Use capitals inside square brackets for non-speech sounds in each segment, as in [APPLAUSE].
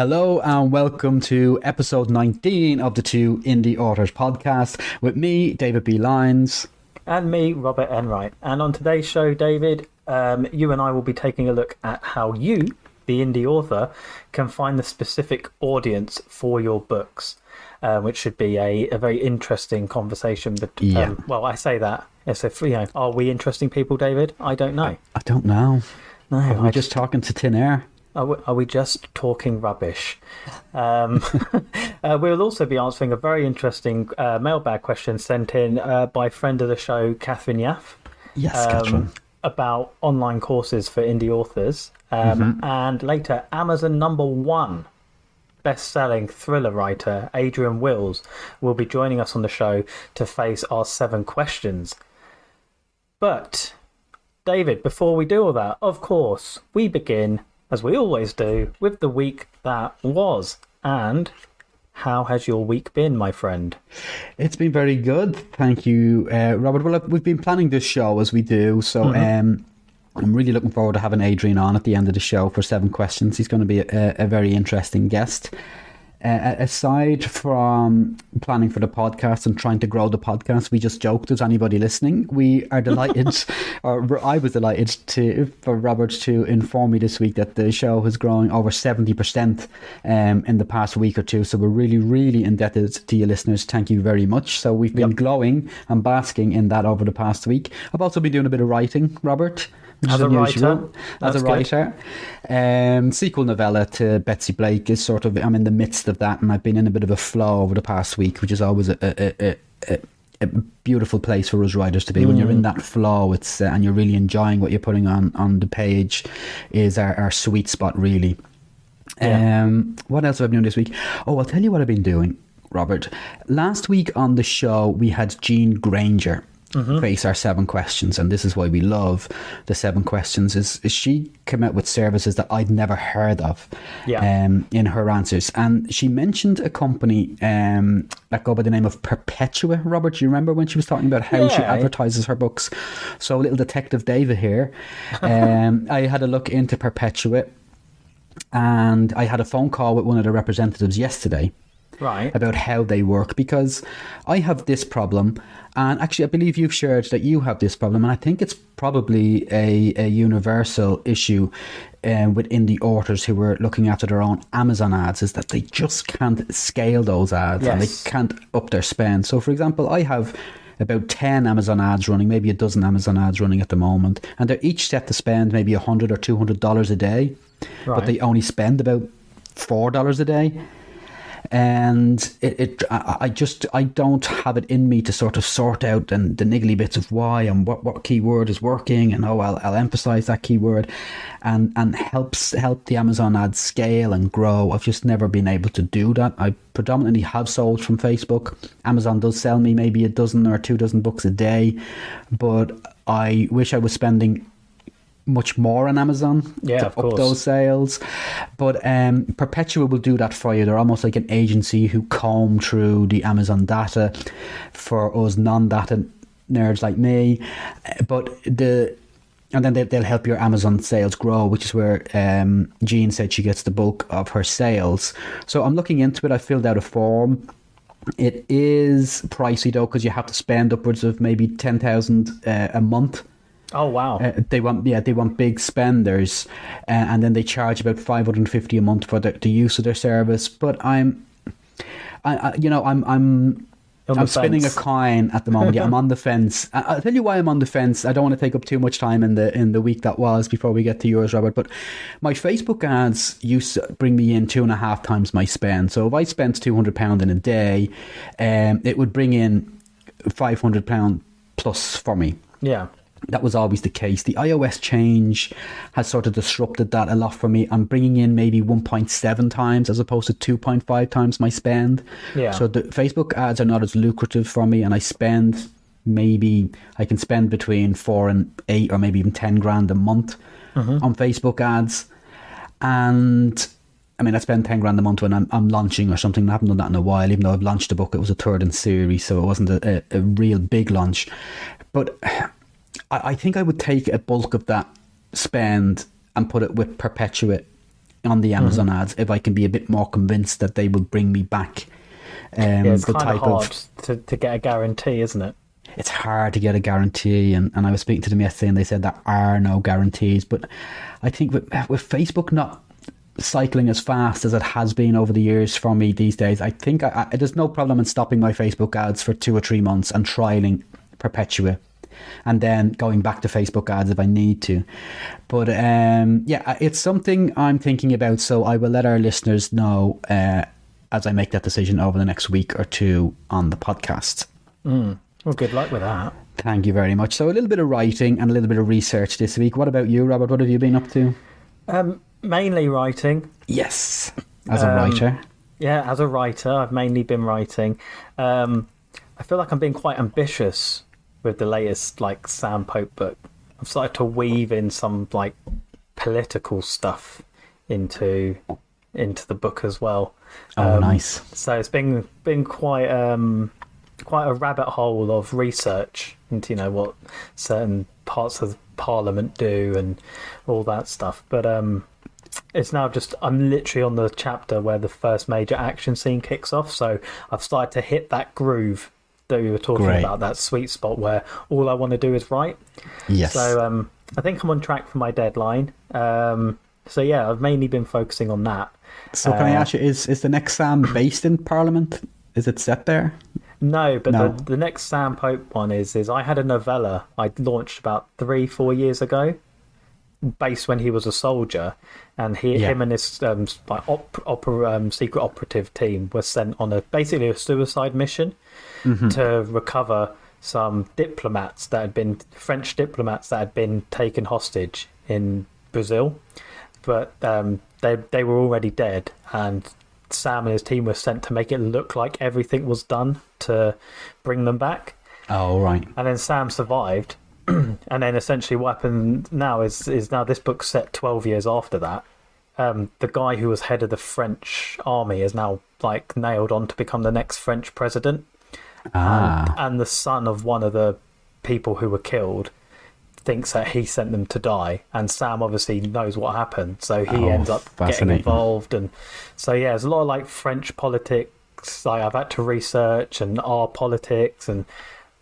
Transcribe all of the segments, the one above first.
Hello and welcome to episode 19 of the Two Indie Authors podcast with me, David B. Lyons. And me, Robert Enright. And on today's show, David, um, you and I will be taking a look at how you, the indie author, can find the specific audience for your books, uh, which should be a, a very interesting conversation. But, Yeah. um, well, I say that as if, you know, are we interesting people, David? I don't know. I don't know. No, Are we I just talking to tin air? Are we, are we just talking rubbish? Um, [LAUGHS] uh, we'll also be answering a very interesting uh, mailbag question sent in uh, by friend of the show, Catherine Yaff, Yes, um, Catherine. about online courses for indie authors. Um, And later, Amazon number one best selling thriller writer, Adrian Wills, will be joining us on the show to face our seven questions. But, David, before we do all that, of course, we begin, as we always do, with the week that was. And how has your week been, my friend? It's been very good. Thank you, uh, Robert. Well, we've been planning this show as we do, so um, I'm really looking forward to having Adrian on at the end of the show for seven questions. He's going to be a, a very interesting guest. Uh, aside from planning for the podcast and trying to grow the podcast, we just joked. Is anybody listening? We are delighted, [LAUGHS] or I was delighted to for Robert to inform me this week that the show has grown over seventy percent um, in the past week or two. So we're really, really indebted to you listeners. Thank you very much. So we've been glowing and basking in that over the past week. I've also been doing a bit of writing, Robert. Which As a writer, as a writer. Um, sequel novella to Betsy Blake is sort of I'm in the midst of that, and I've been in a bit of a flow over the past week, which is always a a, a, a, a beautiful place for us writers to be. When Mm. you're in that flow, it's uh, and you're really enjoying what you're putting on on the page, is our, our sweet spot really. Yeah. Um, what else have I been doing this week? Oh, I'll tell you what I've been doing, Robert. Last week on the show, we had Jean Grainger Mm-hmm. face our seven questions, and this is why we love the seven questions. Is, is she came out with services that I'd never heard of, Yeah. um, in her answers, and she mentioned a company um, that go by the name of Perpetua. Robert, do you remember when she was talking about how she advertises her books? So, little Detective David here. Um, [LAUGHS] I had a look into Perpetua and I had a phone call with one of the representatives yesterday Right. about how they work because I have this problem, and actually, I believe you've shared that you have this problem, and I think it's probably a, a universal issue um, with indie authors who are looking after their own Amazon ads is that they just can't scale those ads and they can't up their spend. So, for example, I have about 10 Amazon ads running, maybe a dozen Amazon ads running at the moment, and they're each set to spend maybe 100 or $200 a day, but they only spend about $4 a day and it, it I, just I don't have it in me to sort of sort out and the niggly bits of why and what, what keyword is working and oh I'll, I'll emphasize that keyword and and helps help the Amazon ads scale and grow. I've just never been able to do that. I predominantly have sold from Facebook. Amazon does sell me maybe a dozen or two dozen books a day but I wish I was spending much more on Amazon Yeah, to up course. those sales. But um, Perpetua will do that for you. They're almost like an agency who comb through the Amazon data for us non-data nerds like me. But the and then they, they'll help your Amazon sales grow, which is where um, Jean said she gets the bulk of her sales. So I'm looking into it. I filled out a form. It is pricey though because you have to spend upwards of maybe ten thousand uh, a month Oh, wow. uh, they want yeah they want big spenders uh, and then they charge about 550 a month for the, the use of their service but i'm I, I you know i'm i'm I'm spinning a coin at the moment. Yeah, I'm on the fence. I- I'll tell you why I'm on the fence. I don't want to take up too much time in the in the week that was before we get to yours, Robert. But my Facebook ads used to bring me in two and a half times my spend. So if I spent two hundred pound in a day, um, it would bring in five hundred pound plus for me yeah. That was always the case. The iOS change has sort of disrupted that a lot for me. I'm bringing in maybe 1.7 times as opposed to 2.5 times my spend. Yeah. So the Facebook ads are not as lucrative for me, and I spend maybe I can spend between four and eight or maybe even 10 grand a month mm-hmm. on Facebook ads. And I mean, I spend 10 grand a month when I'm, I'm launching or something. I haven't done that in a while, even though I've launched a book. It was a third in series, so it wasn't a, a, a real big launch. But I, I think I would take a bulk of that spend and put it with Perpetua on the Amazon ads if I can be a bit more convinced that they will bring me back. Um, Yeah, it's the kind of hard of to, to get a guarantee, isn't it? it's hard to get a guarantee and, and I was speaking to them yesterday and they said there are no guarantees but I think with, with Facebook not cycling as fast as it has been over the years for me these days I think I, I, there's no problem in stopping my Facebook ads for two or three months and trialing Perpetua and then going back to Facebook ads if I need to but um, yeah it's something I'm thinking about so I will let our listeners know uh, as I make that decision over the next week or two on the podcast Well, good luck with that. Thank you very much. So a little bit of writing and a little bit of research this week. What about you, Robert? What have you been up to? Um, mainly writing. Yes, as a Um, writer. Yeah, as a writer, I've mainly been writing. Um, I feel like I'm being quite ambitious with the latest like Sam Pope book. I've started to weave in some like political stuff into into the book as well. Oh, Um, nice. So it's been been quite um, quite a rabbit hole of research into you know what certain parts of Parliament do and all that stuff. But um, it's now just I'm literally on the chapter where the first major action scene kicks off. So I've started to hit that groove that we were talking Great. about, that sweet spot where all I want to do is write. Yes. So um, I think I'm on track for my deadline. Um, so yeah, I've mainly been focusing on that. so can I uh, ask you, is, is the next Sam based in Parliament? Is it set there? No, but No. The, the next Sam Pope one is is I had a novella I launched about three four years ago, based when he was a soldier, and he Yeah. him and his um, like op, opera, um, secret operative team were sent on a basically a suicide mission to recover some diplomats that had been French diplomats that had been taken hostage in Brazil, but um, they they were already dead, and Sam and his team were sent to make it look like everything was done to bring them back. Oh, right. And then Sam survived, [CLEARS THROAT] and then essentially what happened now is is now this book's set twelve years after that. Um, the guy who was head of the French army is now like nailed on to become the next French president Ah, and, and the son of one of the people who were killed thinks that he sent them to die. And sam obviously knows what happened. So he Oh, ends up getting involved. And so yeah there's a lot of like french politics. Like i've had to research and our politics and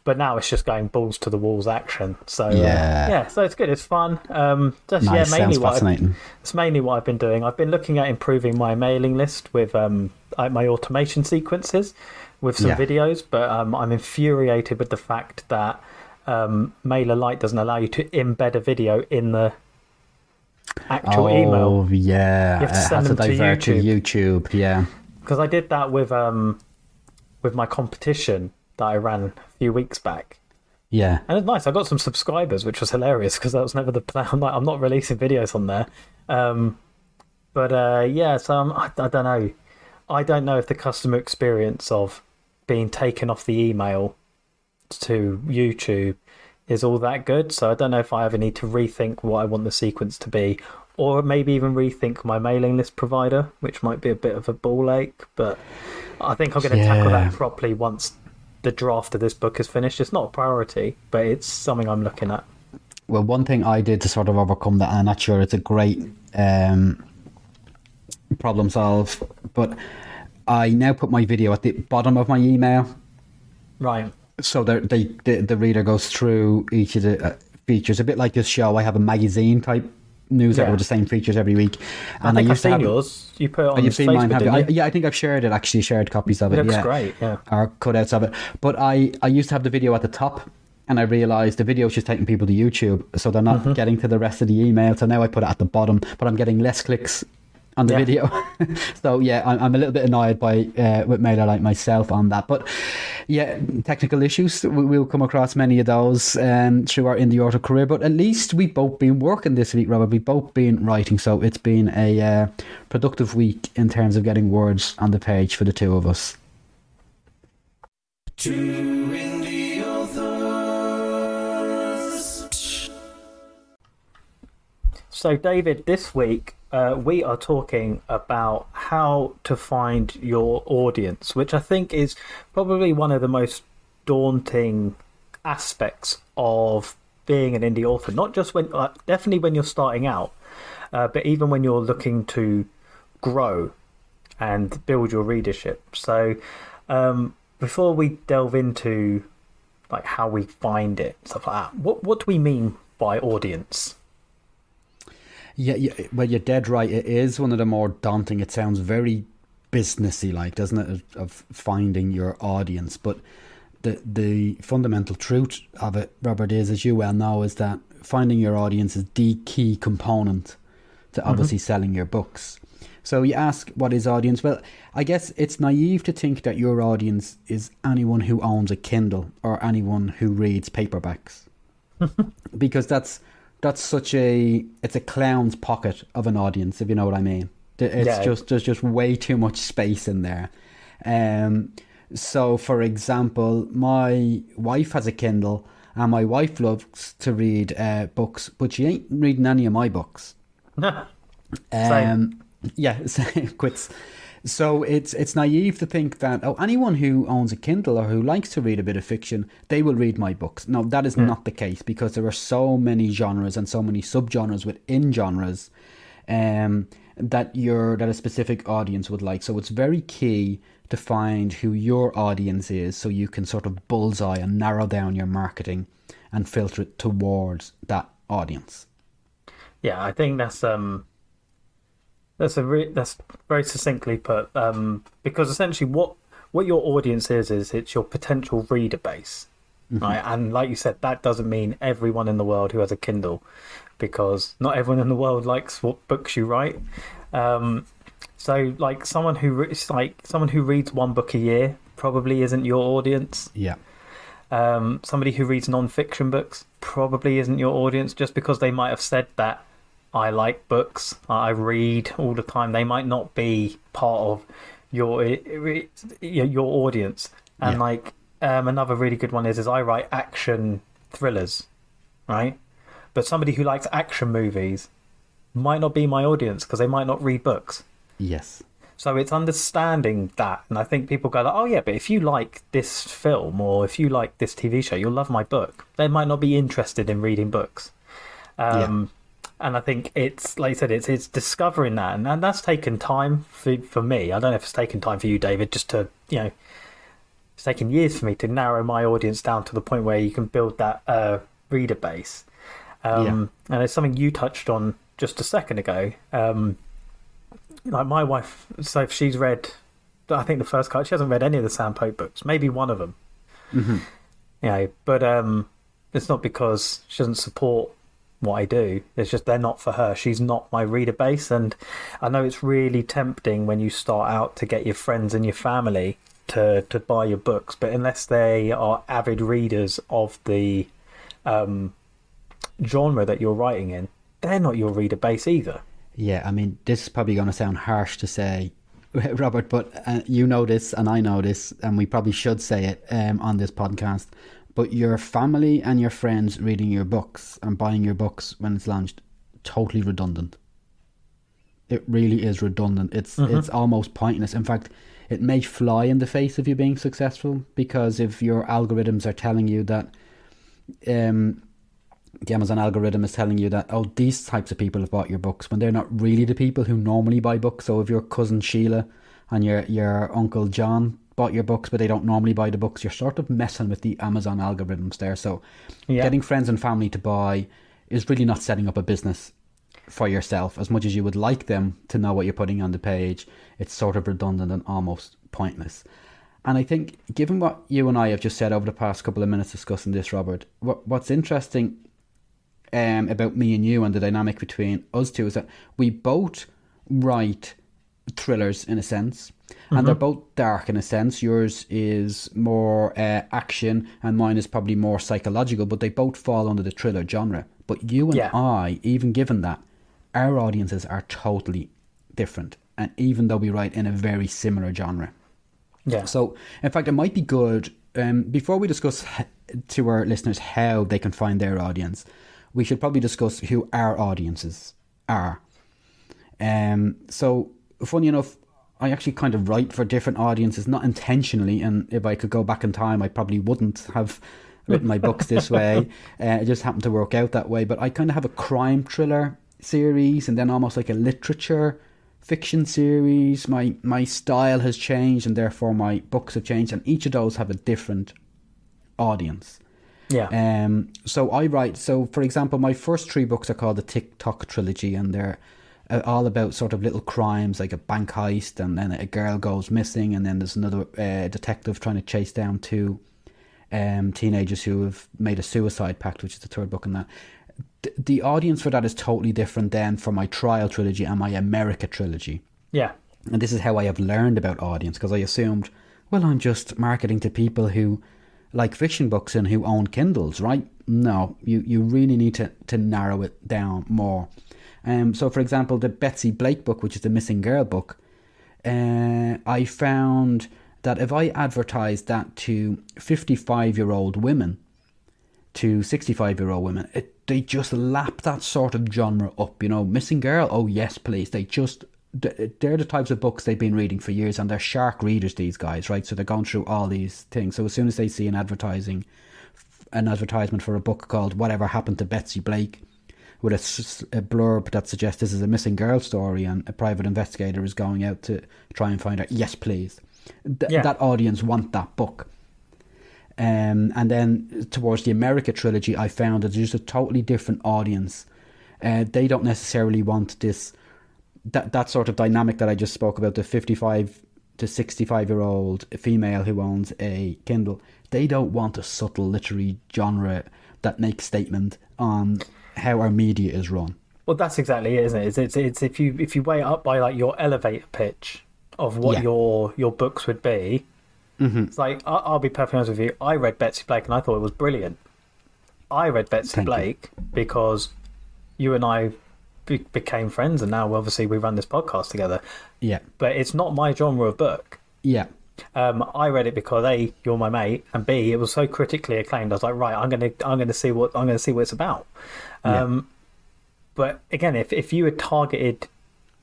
but now it's just going balls to the walls action. So uh, Yeah. yeah so it's good. It's fun. Um just nice. yeah mainly Sounds what it's mainly what I've been doing. I've been looking at improving my mailing list with um, my automation sequences with some Yeah. videos, but um, I'm infuriated with the fact that um, MailerLite doesn't allow you to embed a video in the actual oh, email. yeah. You have to send has to them to divert to YouTube. Yeah. Because I did that with um, with my competition that I ran a few weeks back. Yeah. And it's nice. I got some subscribers, which was hilarious because that was never the plan. [LAUGHS] I'm, like, I'm not releasing videos on there. Um, but uh, yeah, so I'm, I, I don't know. I don't know if the customer experience of being taken off the email to YouTube is all that good. So I don't know if I ever need to rethink what I want the sequence to be, or maybe even rethink my mailing list provider, which might be a bit of a ball ache. But I think I'm going to tackle that properly once the draft of this book is finished. It's not a priority, but it's something I'm looking at. Well, one thing I did to sort of overcome that, and I'm not sure it's a great um, problem solve, but I now put my video at the bottom of my email, Right. so they the, the reader goes through each of the uh, features. A bit like this show, I have a magazine type newsletter Yeah. with the same features every week, I and think I've used to seen have. yours. You put it on Oh, you've seen Facebook, mine, have you? I, yeah, I think I've shared it. Actually, shared copies of It it. looks yeah. great, yeah. Or cutouts of it. But I, I used to have the video at the top, and I realized the video is just taking people to YouTube, so they're Mm-hmm. not getting to the rest of the email. So now I put it at the bottom, but I'm getting less clicks on the yeah. video. [LAUGHS] so yeah, I'm, I'm, a little bit annoyed by uh, with MailerLite myself on that. But yeah, technical issues we, will come across many of those um, through our in the auto career. But at least we both been working this week, Robert. We both been writing, so it's been a uh, productive week in terms of getting words on the page for the two of us. Two authors. So David, this week uh, we are talking about how to find your audience, which I think is probably one of the most daunting aspects of being an indie author. Not just when, uh, definitely when you're starting out, uh, but even when you're looking to grow and build your readership. So, um, before we delve into like how we find it, stuff like that, what what do we mean by audience? Yeah, yeah, well, you're dead right. It is one of the more daunting. It sounds very businessy, like, doesn't it, of, of finding your audience? But the the fundamental truth of it, Robert, is as you well know, is that finding your audience is the key component to mm-hmm. obviously mm-hmm. selling your books. So you ask, what is audience? Well, I guess it's naive to think that your audience is anyone who owns a Kindle or anyone who reads paperbacks, [LAUGHS] because that's that's such a it's a clown's pocket of an audience, if you know what I mean. It's yeah. just there's just way too much space in there. Um, so, for example, my wife has a Kindle, and my wife loves to read uh, books, but she ain't reading any of my books. [LAUGHS] um, yeah, [LAUGHS] quits. So it's it's naive to think that oh anyone who owns a Kindle or who likes to read a bit of fiction they will read my books. No, that is mm. not the case because there are so many genres and so many subgenres within genres um, that your that a specific audience would like. So it's very key to find who your audience is so you can sort of bullseye and narrow down your marketing and filter it towards that audience. Yeah, I think that's um that's a re- that's very succinctly put. Um, because essentially, what what your audience is is it's your potential reader base, mm-hmm. right? And like you said, that doesn't mean everyone in the world who has a Kindle, because not everyone in the world likes what books you write. Um, so, like someone who re- like someone who reads one book a year probably isn't your audience. Yeah. Um, somebody who reads non-fiction books probably isn't your audience just because they might have said that I like books. I read all the time. They might not be part of your your audience. And yeah. like um, another really good one is is I write action thrillers, right? But somebody who likes action movies might not be my audience because they might not read books. Yes. So it's understanding that, and I think people go like, "Oh yeah, but if you like this film or if you like this TV show, you'll love my book." They might not be interested in reading books. Um, and I think it's like I said, it's it's discovering that, and, and that's taken time for for me. I don't know if it's taken time for you, David, just to you know, it's taken years for me to narrow my audience down to the point where you can build that uh, reader base. Um, yeah. And it's something you touched on just a second ago. Um, like my wife, so if she's read, I think the first card, she hasn't read any of the Sam Pope books, maybe one of them. Mm-hmm. You know, but um, it's not because she doesn't support what I do. It's just they're not for her. She's not my reader base, and I know it's really tempting when you start out to get your friends and your family to to buy your books, but unless they are avid readers of the um, genre that you're writing in, they're not your reader base either. Yeah, I mean, this is probably going to sound harsh to say, [LAUGHS] Robert, but uh, you know this and I know this, and we probably should say it um, on this podcast but your family and your friends reading your books and buying your books when it's launched, totally redundant. It really is redundant. It's mm-hmm. it's almost pointless. In fact, it may fly in the face of you being successful because if your algorithms are telling you that um, the Amazon algorithm is telling you that oh these types of people have bought your books when they're not really the people who normally buy books. So if your cousin Sheila and your your uncle John bought your books, but they don't normally buy the books, you're sort of messing with the Amazon algorithms there. So yeah. getting friends and family to buy is really not setting up a business for yourself as much as you would like them to know what you're putting on the page. It's sort of redundant and almost pointless. And I think, given what you and I have just said over the past couple of minutes discussing this, Robert, what, what's interesting um, about me and you and the dynamic between us two is that we both write thrillers in a sense and mm-hmm. they're both dark in a sense. Yours is more uh, action, and mine is probably more psychological. But they both fall under the thriller genre. But you and yeah. I, even given that, our audiences are totally different, and even though we write in a very similar genre. Yeah. So, in fact, it might be good um, before we discuss [LAUGHS] to our listeners how they can find their audience. We should probably discuss who our audiences are. Um, so funny enough, I actually kind of write for different audiences, not intentionally. And if I could go back in time, I probably wouldn't have written my books this [LAUGHS] way. Uh, it just happened to work out that way. But I kind of have a crime thriller series, and then almost like a literature fiction series. My my style has changed, and therefore my books have changed, and each of those have a different audience. Yeah. Um. So I write. So for example, my first three books are called the Tick-Tock trilogy, and they're all about sort of little crimes like a bank heist, and then a girl goes missing, and then there's another uh, detective trying to chase down two um, teenagers who have made a suicide pact, which is the third book in that. D- the audience for that is totally different than for my trial trilogy and my America trilogy. Yeah. And this is how I have learned about audience because I assumed, well, I'm just marketing to people who like fiction books and who own Kindles, right? No, you, you really need to, to narrow it down more. Um, so, for example, the Betsy Blake book, which is the missing girl book, uh, I found that if I advertised that to 55 year old women, to 65 year old women, it, they just lap that sort of genre up. You know, missing girl, oh yes, please. They just they're the types of books they've been reading for years, and they're shark readers. These guys, right? So they're going through all these things. So as soon as they see an advertising, an advertisement for a book called "Whatever Happened to Betsy Blake," with a, a blurb that suggests this is a missing girl story, and a private investigator is going out to try and find her. Yes, please. Th- Yeah. That audience want that book. Um, and then towards the America trilogy, I found that there's a totally different audience. Uh, they don't necessarily want this that that sort of dynamic that I just spoke about the 55 to 65 year old female who owns a Kindle. They don't want a subtle literary genre that makes statement on how our media is run. Well, that's exactly it, isn't it? It's, it's, it's if you if you weigh it up by like your elevator pitch of what Yeah. your your books would be. Mm-hmm. It's like I- I'll be perfectly honest with you. I read Betsy Blake and I thought it was brilliant. I read Betsy Thank you. Blake because you and I be- became friends, and now obviously we run this podcast together. Yeah, But it's not my genre of book. yeah, Um, I read it because a you're my mate, and b it was so critically acclaimed. I was like, right, I'm gonna I'm gonna see what I'm gonna see what it's about. Yeah. Um, But again, if if you had targeted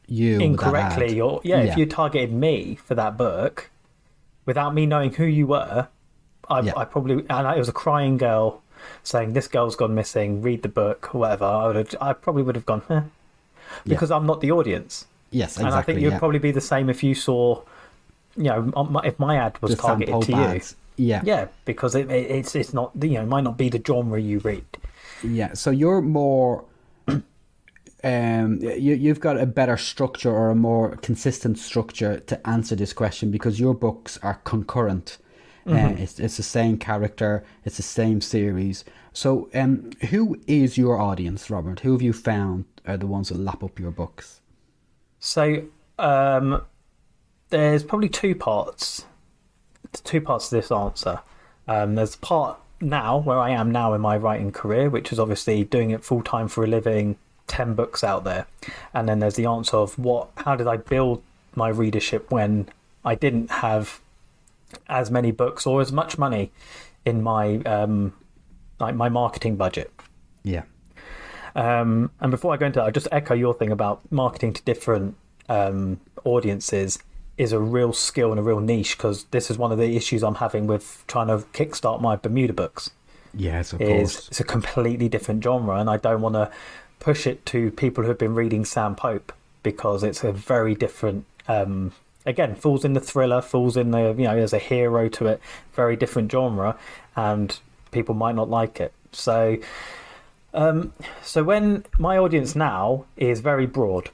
you incorrectly, or yeah, Yeah. if you targeted me for that book without me knowing who you were, I, Yeah. I probably and it was a crying girl saying this girl's gone missing. Read the book, or whatever. I would have, I probably would have gone, eh, because I'm not the audience. yes, And I think you'd yeah. probably be the same if you saw, you know, if my ad was the targeted to you. Yeah, Yeah, because it, it, it's it's not you know it might not be the genre you read. Yeah, so you're more. [CLEARS THROAT] Um, you you've got a better structure or a more consistent structure to answer this question because your books are concurrent. Uh, it's it's the same character, it's the same series. So, um, who is your audience, Robert? Who have you found are the ones that lap up your books? So um, there's probably two parts, two parts to this answer. Um, there's part now where I am now in my writing career, which is obviously doing it full time for a living, ten books out there, and then there's the answer of what, how did I build my readership when I didn't have as many books or as much money in my um, like my marketing budget. Yeah, Um, and before I go into that, I'll just echo your thing about marketing to different um, audiences is a real skill and a real niche because this is one of the issues I'm having with trying to kickstart my Bermuda books. yes, of Is course. it's a completely different genre, and I don't want to push it to people who've been reading Sam Pope because it's a very different. Um, again, falls in the thriller, falls in the you know there's a hero to it, very different genre, and people might not like it. So, um, so when my audience now is very broad,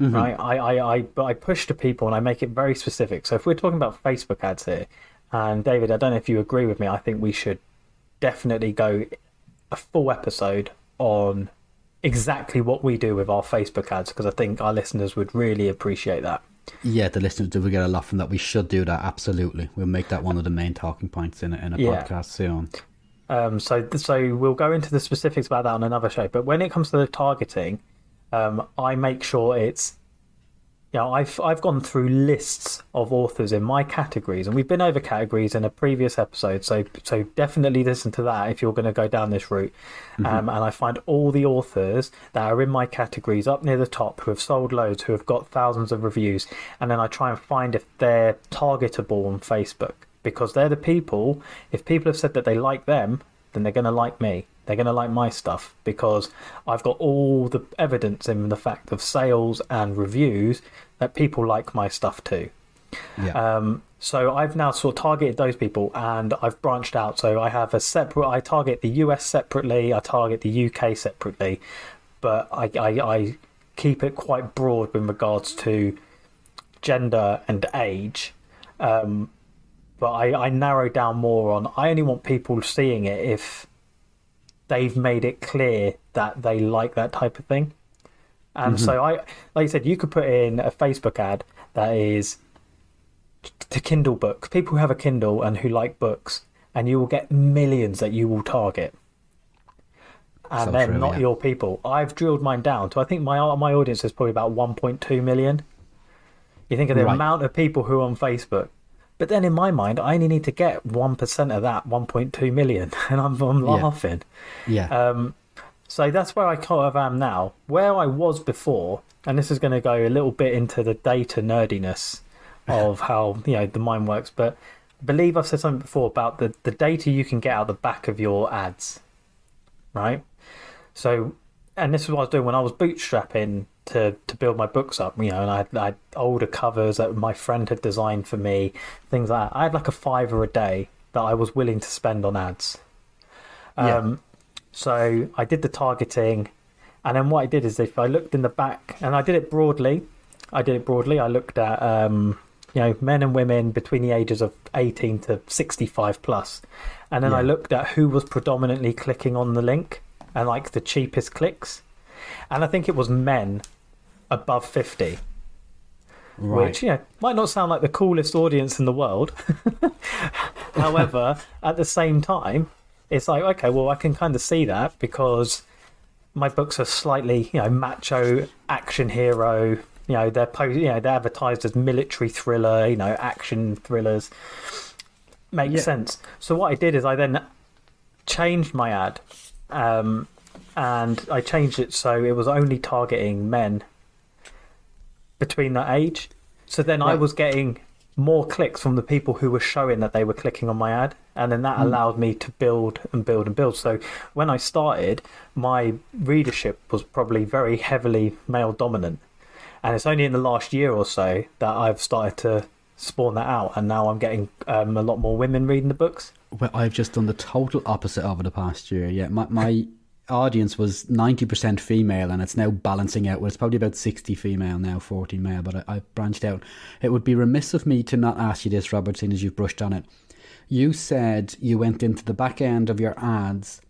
right? I, I, I, but I push to people and I make it very specific. So if we're talking about Facebook ads here, and David, I don't know if you agree with me. I think we should definitely go a full episode on exactly what we do with our Facebook ads because I think our listeners would really appreciate that. Yeah, the listeners do get a lot from that. We should do that. Absolutely, we'll make that one of the main talking points in a, in a Yeah. podcast soon. Um, so, so we'll go into the specifics about that on another show. But when it comes to the targeting, um, I make sure it's you know, I've I've gone through lists of authors in my categories, and we've been over categories in a previous episode. So so definitely listen to that if you're going to go down this route. Mm-hmm. Um, and I find all the authors that are in my categories up near the top who have sold loads, who have got thousands of reviews, and then I try and find if they're targetable on Facebook because they're the people. If people have said that they like them, then they're going to like me. They're going to like my stuff because I've got all the evidence in the fact of sales and reviews that people like my stuff too. Yeah. Um, so I've now sort of targeted those people and I've branched out. So I have a separate, I target the US separately, I target the UK separately, but I, I, I keep it quite broad with regards to gender and age. Um, but I, I narrow down more on I only want people seeing it if they've made it clear that they like that type of thing. And mm-hmm. so I like I said, you could put in a Facebook ad that is to Kindle books, people who have a Kindle and who like books, and you will get millions that you will target. And so then true, not yeah. your people. I've drilled mine down to I think my my audience is probably about 1.2 million. You think of the right. amount of people who are on Facebook but then in my mind, I only need to get 1% of that 1.2 million, [LAUGHS] and I'm, I'm laughing. Yeah. Um, so that's where I kind of am now. Where I was before, and this is going to go a little bit into the data nerdiness [LAUGHS] of how you know the mind works, but I believe I've said something before about the, the data you can get out the back of your ads, right? So, and this is what I was doing when I was bootstrapping to to build my books up, you know, and I had, I had older covers that my friend had designed for me, things like that. I had like a fiver a day that I was willing to spend on ads. Um, yeah. So I did the targeting, and then what I did is if I looked in the back, and I did it broadly, I did it broadly. I looked at um, you know men and women between the ages of 18 to 65 plus, and then yeah. I looked at who was predominantly clicking on the link and like the cheapest clicks, and I think it was men above 50. Right. Which, yeah, might not sound like the coolest audience in the world. [LAUGHS] However, at the same time, it's like, okay, well, I can kind of see that because my books are slightly, you know, macho action hero. You know, they're po- you know, they're advertised as military thriller, you know, action thrillers. Makes yeah. sense. So what I did is I then changed my ad, um, and I changed it so it was only targeting men between that age. So then right. I was getting more clicks from the people who were showing that they were clicking on my ad. And then that mm. allowed me to build and build and build. So when I started, my readership was probably very heavily male dominant. And it's only in the last year or so that I've started to spawn that out. And now I'm getting um, a lot more women reading the books. Well, I've just done the total opposite over the past year. Yeah, my, my audience was 90% female and it's now balancing out. Well, it's probably about 60 female now, 40 male, but I, I branched out. It would be remiss of me to not ask you this, Robert, seeing as you've brushed on it. You said you went into the back end of your ads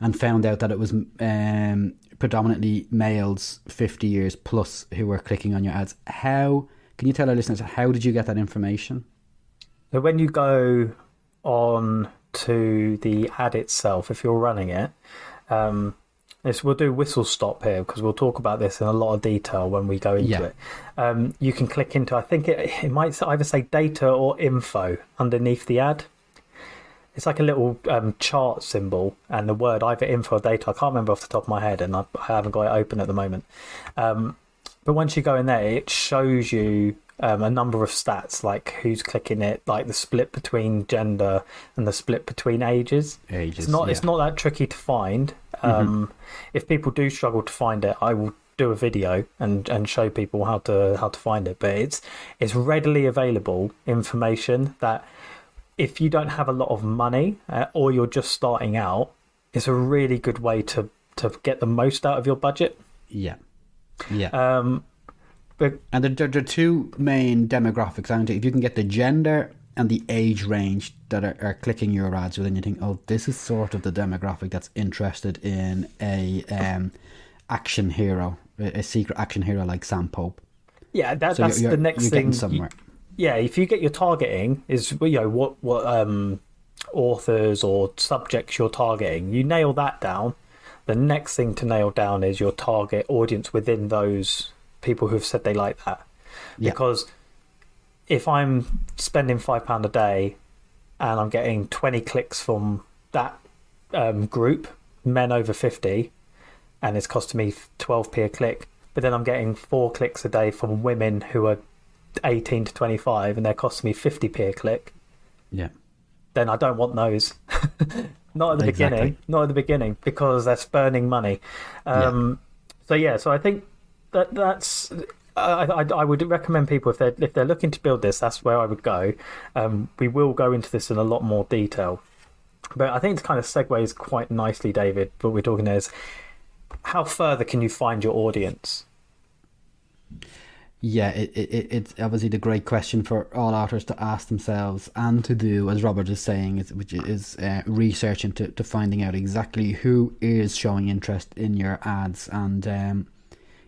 and found out that it was um, predominantly males 50 years plus who were clicking on your ads. How, can you tell our listeners, how did you get that information? So when you go on to the ad itself, if you're running it, um, this we'll do whistle stop here because we'll talk about this in a lot of detail when we go into yeah. it. Um, you can click into I think it it might either say data or info underneath the ad. It's like a little um, chart symbol and the word either info or data. I can't remember off the top of my head, and I, I haven't got it open at the moment. Um, but once you go in there, it shows you um, a number of stats like who's clicking it, like the split between gender and the split between ages. Ages. It's not. Yeah. It's not that tricky to find. Um, mm-hmm. If people do struggle to find it, I will do a video and, and show people how to how to find it. But it's it's readily available information that if you don't have a lot of money uh, or you're just starting out, it's a really good way to to get the most out of your budget. Yeah. Yeah. Um, but and there, there are two main demographics. I if you can get the gender and the age range that are, are, clicking your ads within, you think, oh, this is sort of the demographic that's interested in a um, action hero, a, secret action hero like Sam Pope. Yeah, that, so that's you're, the next you're thing. Somewhere. Yeah, if you get your targeting is you know what what um, authors or subjects you're targeting, you nail that down. The next thing to nail down is your target audience within those people who've said they like that. Yeah. because if I'm spending five pound a day and I'm getting twenty clicks from that um, group, men over fifty, and it's costing me twelve p a click, but then I'm getting four clicks a day from women who are eighteen to twenty five, and they're costing me fifty p a click, Yeah. then I don't want those. [LAUGHS] not at the Exactly. beginning. Not at the beginning because they're spurning money. Um, So yeah, so I think that that's. I, I, would recommend people if they're if they're looking to build this, that's where I would go. Um, we will go into this in a lot more detail, but I think it kind of segues quite nicely, David. What we're talking is how further can you find your audience? Yeah, it, it, it- it's obviously the great question for all authors to ask themselves and to do, as Robert is saying, is, which is uh, research into to finding out exactly who is showing interest in your ads. And um,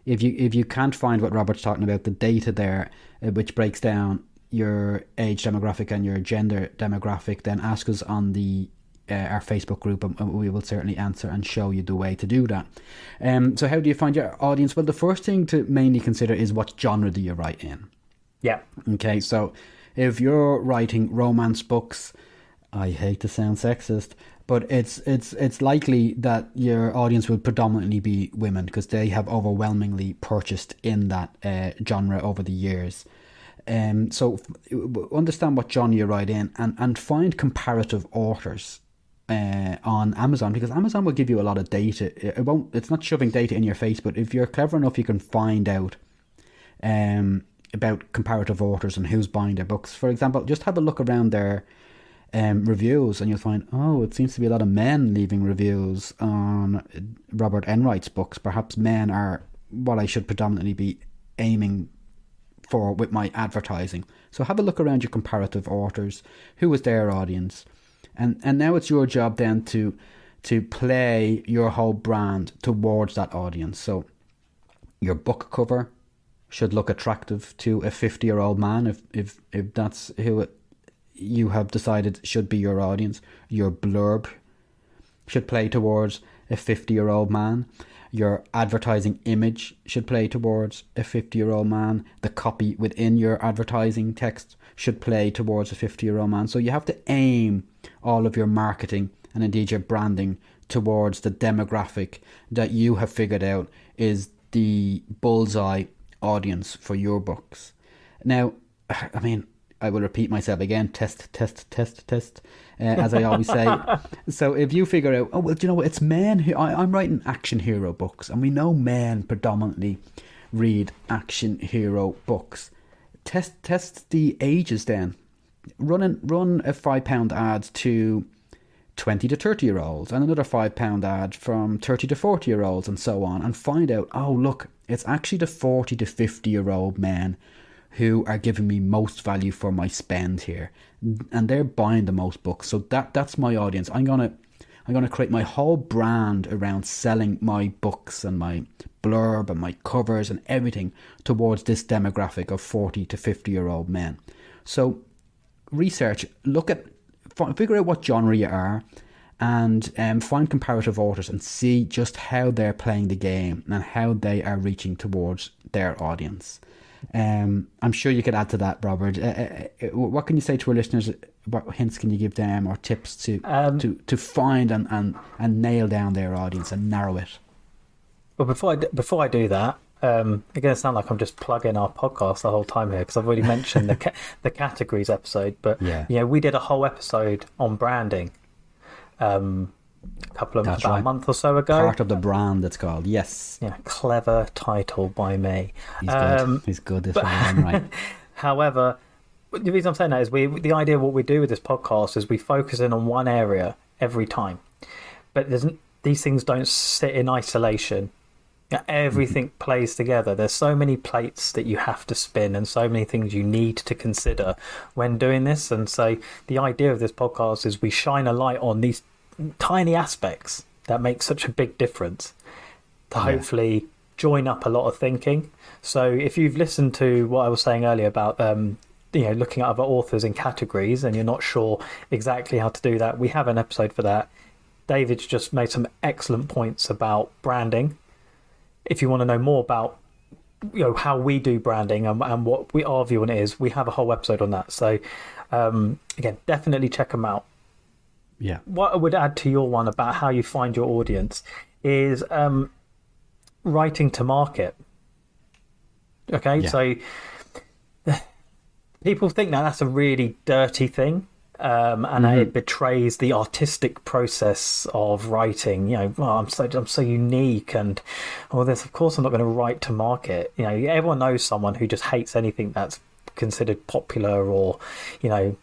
if you if you can't find what Robert's talking about, the data there, uh, which breaks down your age demographic and your gender demographic, then ask us on the uh, our Facebook group, and and we will certainly answer and show you the way to do that. Um, so, how do you find your audience? Well, the first thing to mainly consider is what genre do you write in. Yeah, Okay, so if you're writing romance books, I hate to sound sexist, but it's it's it's likely that your audience will predominantly be women because they have overwhelmingly purchased in that uh, genre over the years. Um, so understand what genre you write in and, and find comparative authors uh, on Amazon because Amazon will give you a lot of data. It won't. It's not shoving data in your face, but if you're clever enough, you can find out um, about comparative authors and who's buying their books. For example, just have a look around their um, reviews and you'll find, oh, it seems to be a lot of men leaving reviews on Robert Enright's books. Perhaps men are what I should predominantly be aiming for with my advertising. So have a look around your comparative authors. Who is their audience? And and now it's your job then to to play your whole brand towards that audience. So your book cover should look attractive to a 50 year old man if, if, if that's who it, you have decided should be your audience. Your blurb should play towards a 50 year old man. Your advertising image should play towards a 50 year old man. The copy within your advertising text should play towards a 50 year old man. So you have to aim all of your marketing and indeed your branding towards the demographic that you have figured out is the bullseye audience for your books. Now, [SIGHS] I mean, I will repeat myself again test, test, test, test, uh, as I always say. [LAUGHS] so if you figure out, oh, well, do you know what? It's men who I, I'm writing action hero books, and we know men predominantly read action hero books. Test test the ages then. Run an, run a five pound ad to 20 to 30 year olds and another five pound ad from 30 to 40 year olds and so on and find out oh look it's actually the 40 to 50 year old men who are giving me most value for my spend here. And they're buying the most books. So that that's my audience. I'm gonna i'm gonna create my whole brand around selling my books and my blurb and my covers and everything towards this demographic of 40 to 50 year old men. So research look at figure out what genre you are and um, find comparative authors and see just how they're playing the game and how they are reaching towards their audience. Um, I'm sure you could add to that, Robert. Uh, uh, uh, what can you say to our listeners? What hints can you give them or tips to Um, to, to find and, and, and nail down their audience and narrow it? But before I before I do that, um, it's going to sound like I'm just plugging our podcast the whole time here because I've already mentioned the [LAUGHS] ca- the categories episode. But Yeah. you know, we did a whole episode on branding, um, a couple of That's about right. a month or so ago. Part of the brand, it's called. Yes, yeah, clever title by me. he's good. Um, he's good. This one, right? [LAUGHS] However, the reason I'm saying that is we the idea of what we do with this podcast is we focus in on one area every time, but there's these things don't sit in isolation. Everything plays together. There's so many plates that you have to spin, and so many things you need to consider when doing this. And so, the idea of this podcast is we shine a light on these tiny aspects that make such a big difference to Yeah. hopefully join up a lot of thinking. So if you've listened to what I was saying earlier about um, you know looking at other authors in categories and you're not sure exactly how to do that, we have an episode for that. David's just made some excellent points about branding. If you want to know more about you know how we do branding and, and what we our view on it is. We have a whole episode on that. So um, again, definitely check them out. Yeah. What I would add to your one about how you find your audience is um, writing to market. Okay, Yeah. so [SIGHS] people think that that's a really dirty thing. Um, and it betrays the artistic process of writing. You know, well, I'm so I'm so unique, and well, this of course I'm not going to write to market. You know, everyone knows someone who just hates anything that's considered popular, or you know,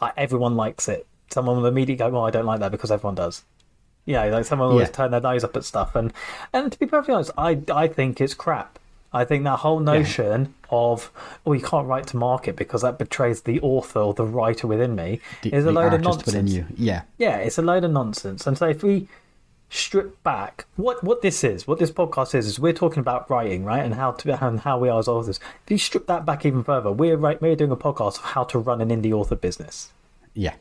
like everyone likes it. Someone will immediately go, "Well, I don't like that because everyone does." You know, like someone will always turn their nose up at stuff, and and to be perfectly honest, I I think it's crap. I think that whole notion of oh you can't write to market because that betrays the author or the writer within me The, is a load of nonsense. within you. Yeah. Yeah, it's a load of nonsense. And so if we strip back what what this is, what this podcast is, is we're talking about writing, right, and how to and how we are as authors. If you strip that back even further, we're right, we're doing a podcast of how to run an indie author business Yeah.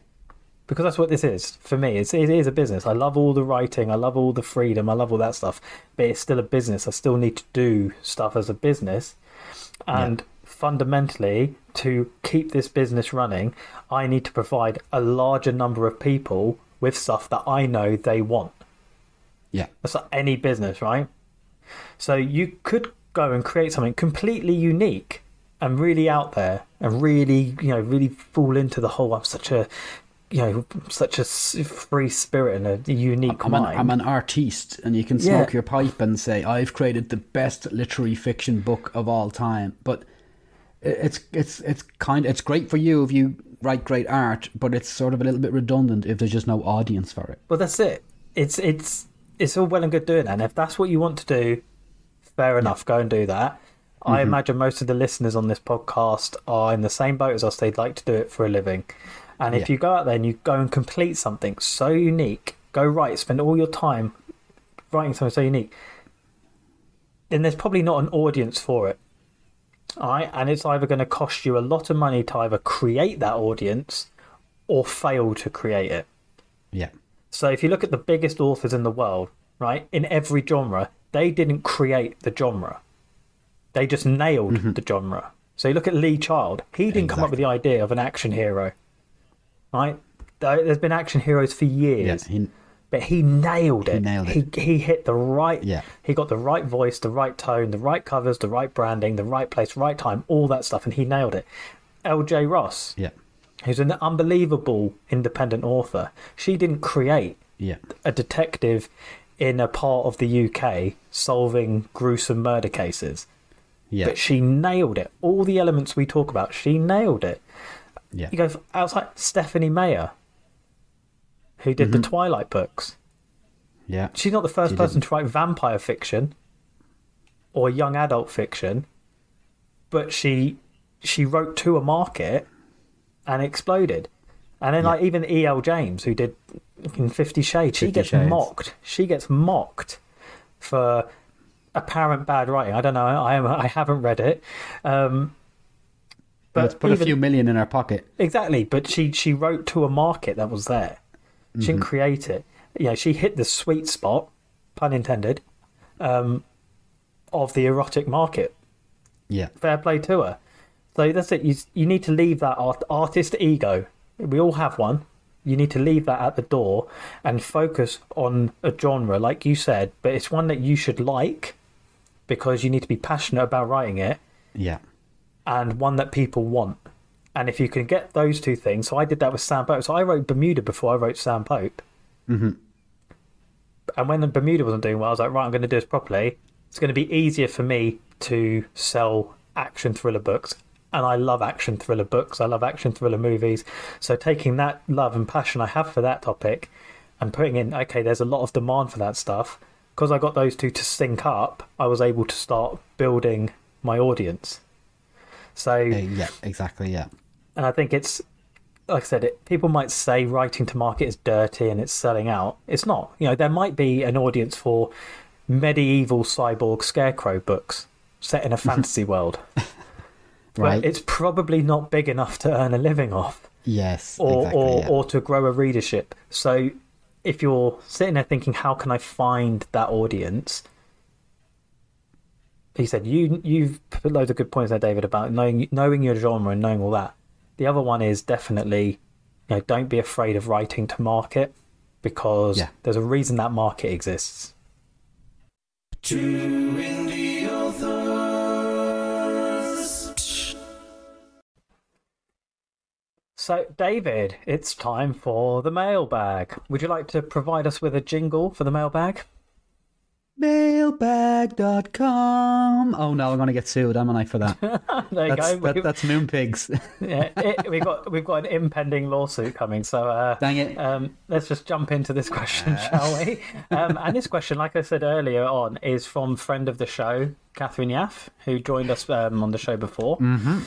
because that's what this is for me. It's, it is a business. I love all the writing, I love all the freedom, I love all that stuff, but it's still a business. I still need to do stuff as a business, and fundamentally, to keep this business running, I need to provide a larger number of people with stuff that I know they want. Yeah. That's like any business, right? So you could go and create something completely unique and really out there and really, you know, really fall into the whole. I'm such a, you know, such a free spirit and a unique I'm an, mind. I'm an artiste, and you can smoke Yeah. your pipe and say, I've created the best literary fiction book of all time. But it's it's it's kind it's great for you if you write great art, but it's sort of a little bit redundant if there's just no audience for it. Well, that's it. It's it's it's all well and good doing that. And if that's what you want to do, fair enough. Go and do that. I Mm-hmm. imagine most of the listeners on this podcast are in the same boat as us. They'd like to do it for a living. And if Yeah. you go out there and you go and complete something so unique, go write, spend all your time writing something so unique, then there's probably not an audience for it. All right, and it's either going to cost you a lot of money to either create that audience or fail to create it. Yeah. So if you look at the biggest authors in the world, right, in every genre, they didn't create the genre. They just nailed mm-hmm. the genre. So you look at Lee Child, he didn't come up with the idea of an action hero. Right? There- There's been action heroes for Yeah. years, He, but he nailed it. He nailed He, it. he hit the right Yeah. he got the right voice, the right tone, the right covers, the right branding, the right place, right time, all that stuff, and he nailed it. LJ Ross, yeah. Who's an unbelievable independent author, she didn't create Yeah. a detective in a part of the UK solving gruesome murder cases. Yeah. But she nailed it. All the elements we talk about, she nailed it. yeah. You go outside Stephanie Meyer, who did the Mm-hmm. Twilight books. Yeah. She's not the first She person to write vampire fiction or young adult fiction, but she she wrote to a market and exploded. And then like even E.L. James, who did in Fifty Shades, she gets Shades. mocked. She gets mocked for apparent bad writing. I don't know. I am. I haven't read it. Um, but Let's put a few million in her pocket. Exactly, but she she wrote to a market that was there. She didn't create it. You know, she hit the sweet spot, pun intended, um, of the erotic market. Yeah. Fair play to her. So that's it. You you need to leave that art, artist ego. We all have one. You need to leave that at the door and focus on a genre, like you said, but it's one that you should like because you need to be passionate about writing it Yeah. and one that people want. And if you can get those two things, so I did that with Sam Pope. So I wrote Bermuda before I wrote Sam Pope. Mm-hmm. And when Bermuda wasn't doing well, I was like, right, I'm going to do this properly. It's going to be easier for me to sell action thriller books. And I love action thriller books. I love action thriller movies. So taking that love and passion I have for that topic and putting in, okay, there's a lot of demand for that stuff. Because I got those two to sync up, I was able to start building my audience. So Uh, yeah. Exactly. Yeah. and I think it's like I said, it, people might say writing to market is dirty and it's selling out. It's not. You know, there might be an audience for medieval cyborg scarecrow books set in a [LAUGHS] fantasy world, Right. but it's probably not big enough to earn a living off yes. or exactly. or, yeah. or to grow a readership. So if you're sitting there thinking, how can I find that audience? he said you you've put loads of good points there, David, about knowing knowing your genre and knowing all that. The other one is definitely, you know, don't be afraid of writing to market because Yeah. there's a reason that market exists. Two So, David, it's time for the mailbag. Would you like to provide us with a jingle for the mailbag? Mailbag.com. Oh no, I'm going to get sued, am I, for that? [LAUGHS] There you That's, go. that, We've- that's Moonpigs. [LAUGHS] yeah, it, we've got we've got an impending lawsuit coming. So, uh, Dang it. Um, let's just jump into this question, shall we? [LAUGHS] Um, and this question, like I said earlier on, is from friend of the show, Catherine Yaff, who joined us um, on the show before. Mm-hmm.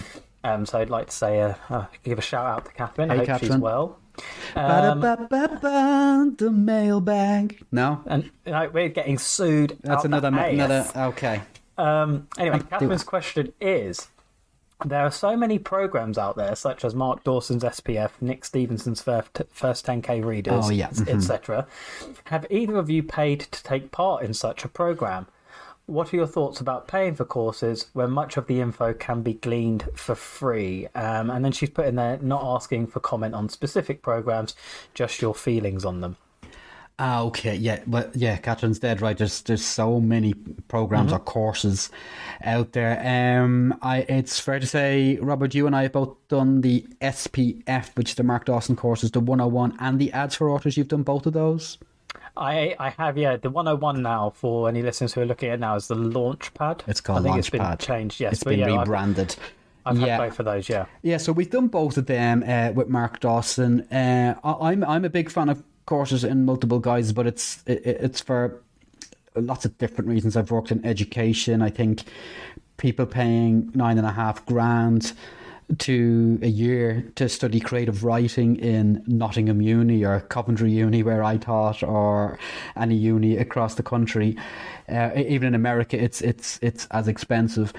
Um, so I'd like to say, uh, uh, give a shout out to Catherine. I Hey, hope she's well. Um, the mailbag. No? and you know, we're getting sued. That's another. another okay. Um, anyway, Catherine's question is there are so many programs out there, such as Mark Dawson's SPF, Nick Stephenson's first, first 10k readers, Oh, yeah. Mhm. etc. Have either of you paid to take part in such a program? What are your thoughts about paying for courses when much of the info can be gleaned for free? Um, and then she's put in there not asking for comment on specific programs, just your feelings on them. Ah, okay, yeah, but yeah, Catherine's dead right. There's there's so many programs or courses out there. Um, I it's fair to say, Robert, you and I have both done the SPF, which is the Mark Dawson courses, the 101, and the ads for authors. You've done both of those. I I have yeah the 101 now for any listeners who are looking at it now is the Launchpad. It's called I think it's been Launchpad. changed. Yes, it's but been yeah, I've- rebranded. I've, yeah. had both of those. Yeah, Yeah, so we've done both of them uh, with Mark Dawson. Uh, I, I'm I'm a big fan of courses in multiple guises, but it's it, it's for lots of different reasons. I've worked in education. I think people paying nine and a half grand to a year to study creative writing in Nottingham Uni or Coventry Uni, where I taught, or any uni across the country. Uh, even in America, it's it's it's as expensive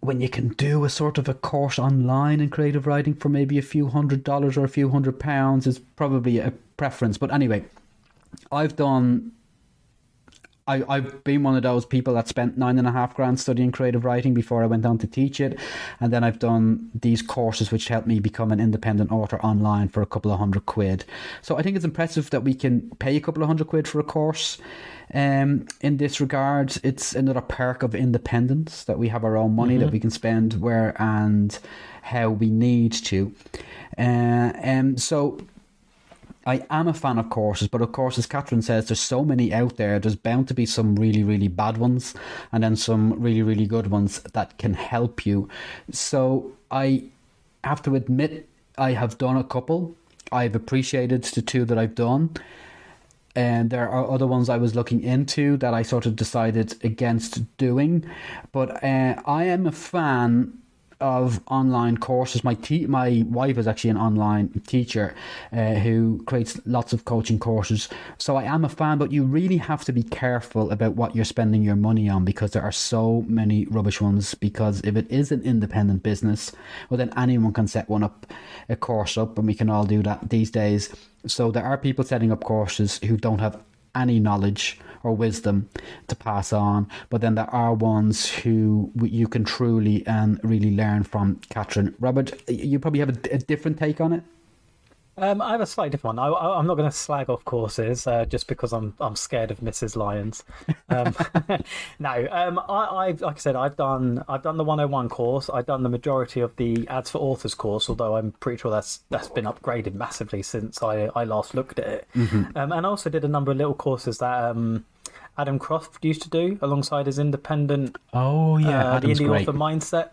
when you can do a sort of a course online in creative writing for maybe a few hundred dollars or a few hundred pounds is probably a preference. But anyway, I've done. I, I've been one of those people that spent nine and a half grand studying creative writing before I went on to teach it. And then I've done these courses which helped me become an independent author online for a couple of hundred quid. So I think it's impressive that we can pay a couple of hundred quid for a course. Um, in this regard, it's another perk of independence that we have our own money that we can spend where and how we need to. Uh, um, so I am a fan of courses, but of course, as Catherine says, there's so many out there. There's bound to be some really, really bad ones, and then some really, really good ones that can help you. So I have to admit, I have done a couple. I've appreciated the two that I've done. And there are other ones I was looking into that I sort of decided against doing. But uh, I am a fan of online courses. My te- my wife is actually an online teacher uh, who creates lots of coaching courses. So I am a fan, but you really have to be careful about what you're spending your money on because there are so many rubbish ones. Because if it is an independent business, well, then anyone can set one up, a course up, and we can all do that these days. So there are people setting up courses who don't have any knowledge or wisdom to pass on. But then there are ones who you can truly and really learn from. Catherine, Robert, you probably have a, a different take on it. Um, I have a slightly different one. I, I'm not going to slag off courses uh, just because I'm I'm scared of Mrs. Lyons. Um, [LAUGHS] no, um, I, I like I said, I've done I've done the 101 course. I've done the majority of the ads for authors course, although I'm pretty sure that's that's been upgraded massively since I, I last looked at it. Um, and I also did a number of little courses that um, Adam Croft used to do alongside his independent Oh uh, the indie great. author mindset.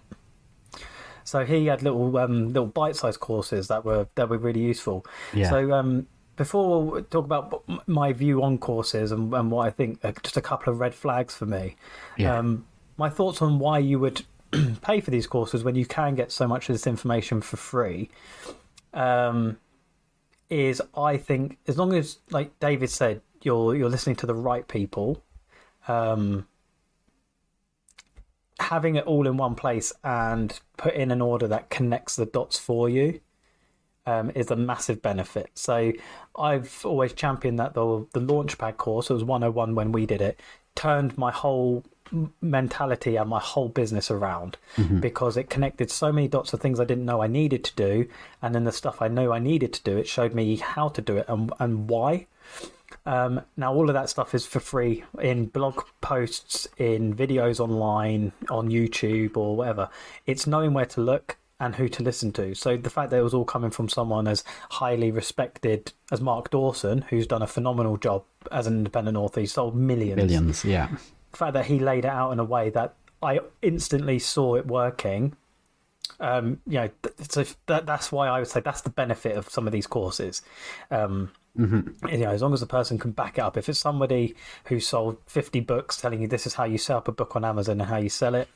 So he had little um, little bite-sized courses that were that were really useful. Yeah. So um, before we talk about my view on courses and, and what I think, uh, just a couple of red flags for me. Yeah. Um, my thoughts on why you would [CLEARS THROAT] pay for these courses when you can get so much of this information for free. Um, is I think as long as, like David said, you're you're listening to the right people. Um, having it all in one place and put in an order that connects the dots for you um, is a massive benefit. So I've always championed that the the Launchpad course, it was 101 when we did it, turned my whole mentality and my whole business around because it connected so many dots of things I didn't know I needed to do, and then the stuff I knew I needed to do, it showed me how to do it and and why. Um, now, all of that stuff is for free in blog posts, in videos online, on YouTube, or whatever. It's knowing where to look and who to listen to. So, the fact that it was all coming from someone as highly respected as Mark Dawson, who's done a phenomenal job as an independent author, he sold millions. Billions, yeah. The fact that he laid it out in a way that I instantly saw it working. Um, you know, th- so that, that's why I would say that's the benefit of some of these courses. Um, you know, as long as the person can back it up. If it's somebody who sold 50 books telling you this is how you sell up a book on Amazon and how you sell it,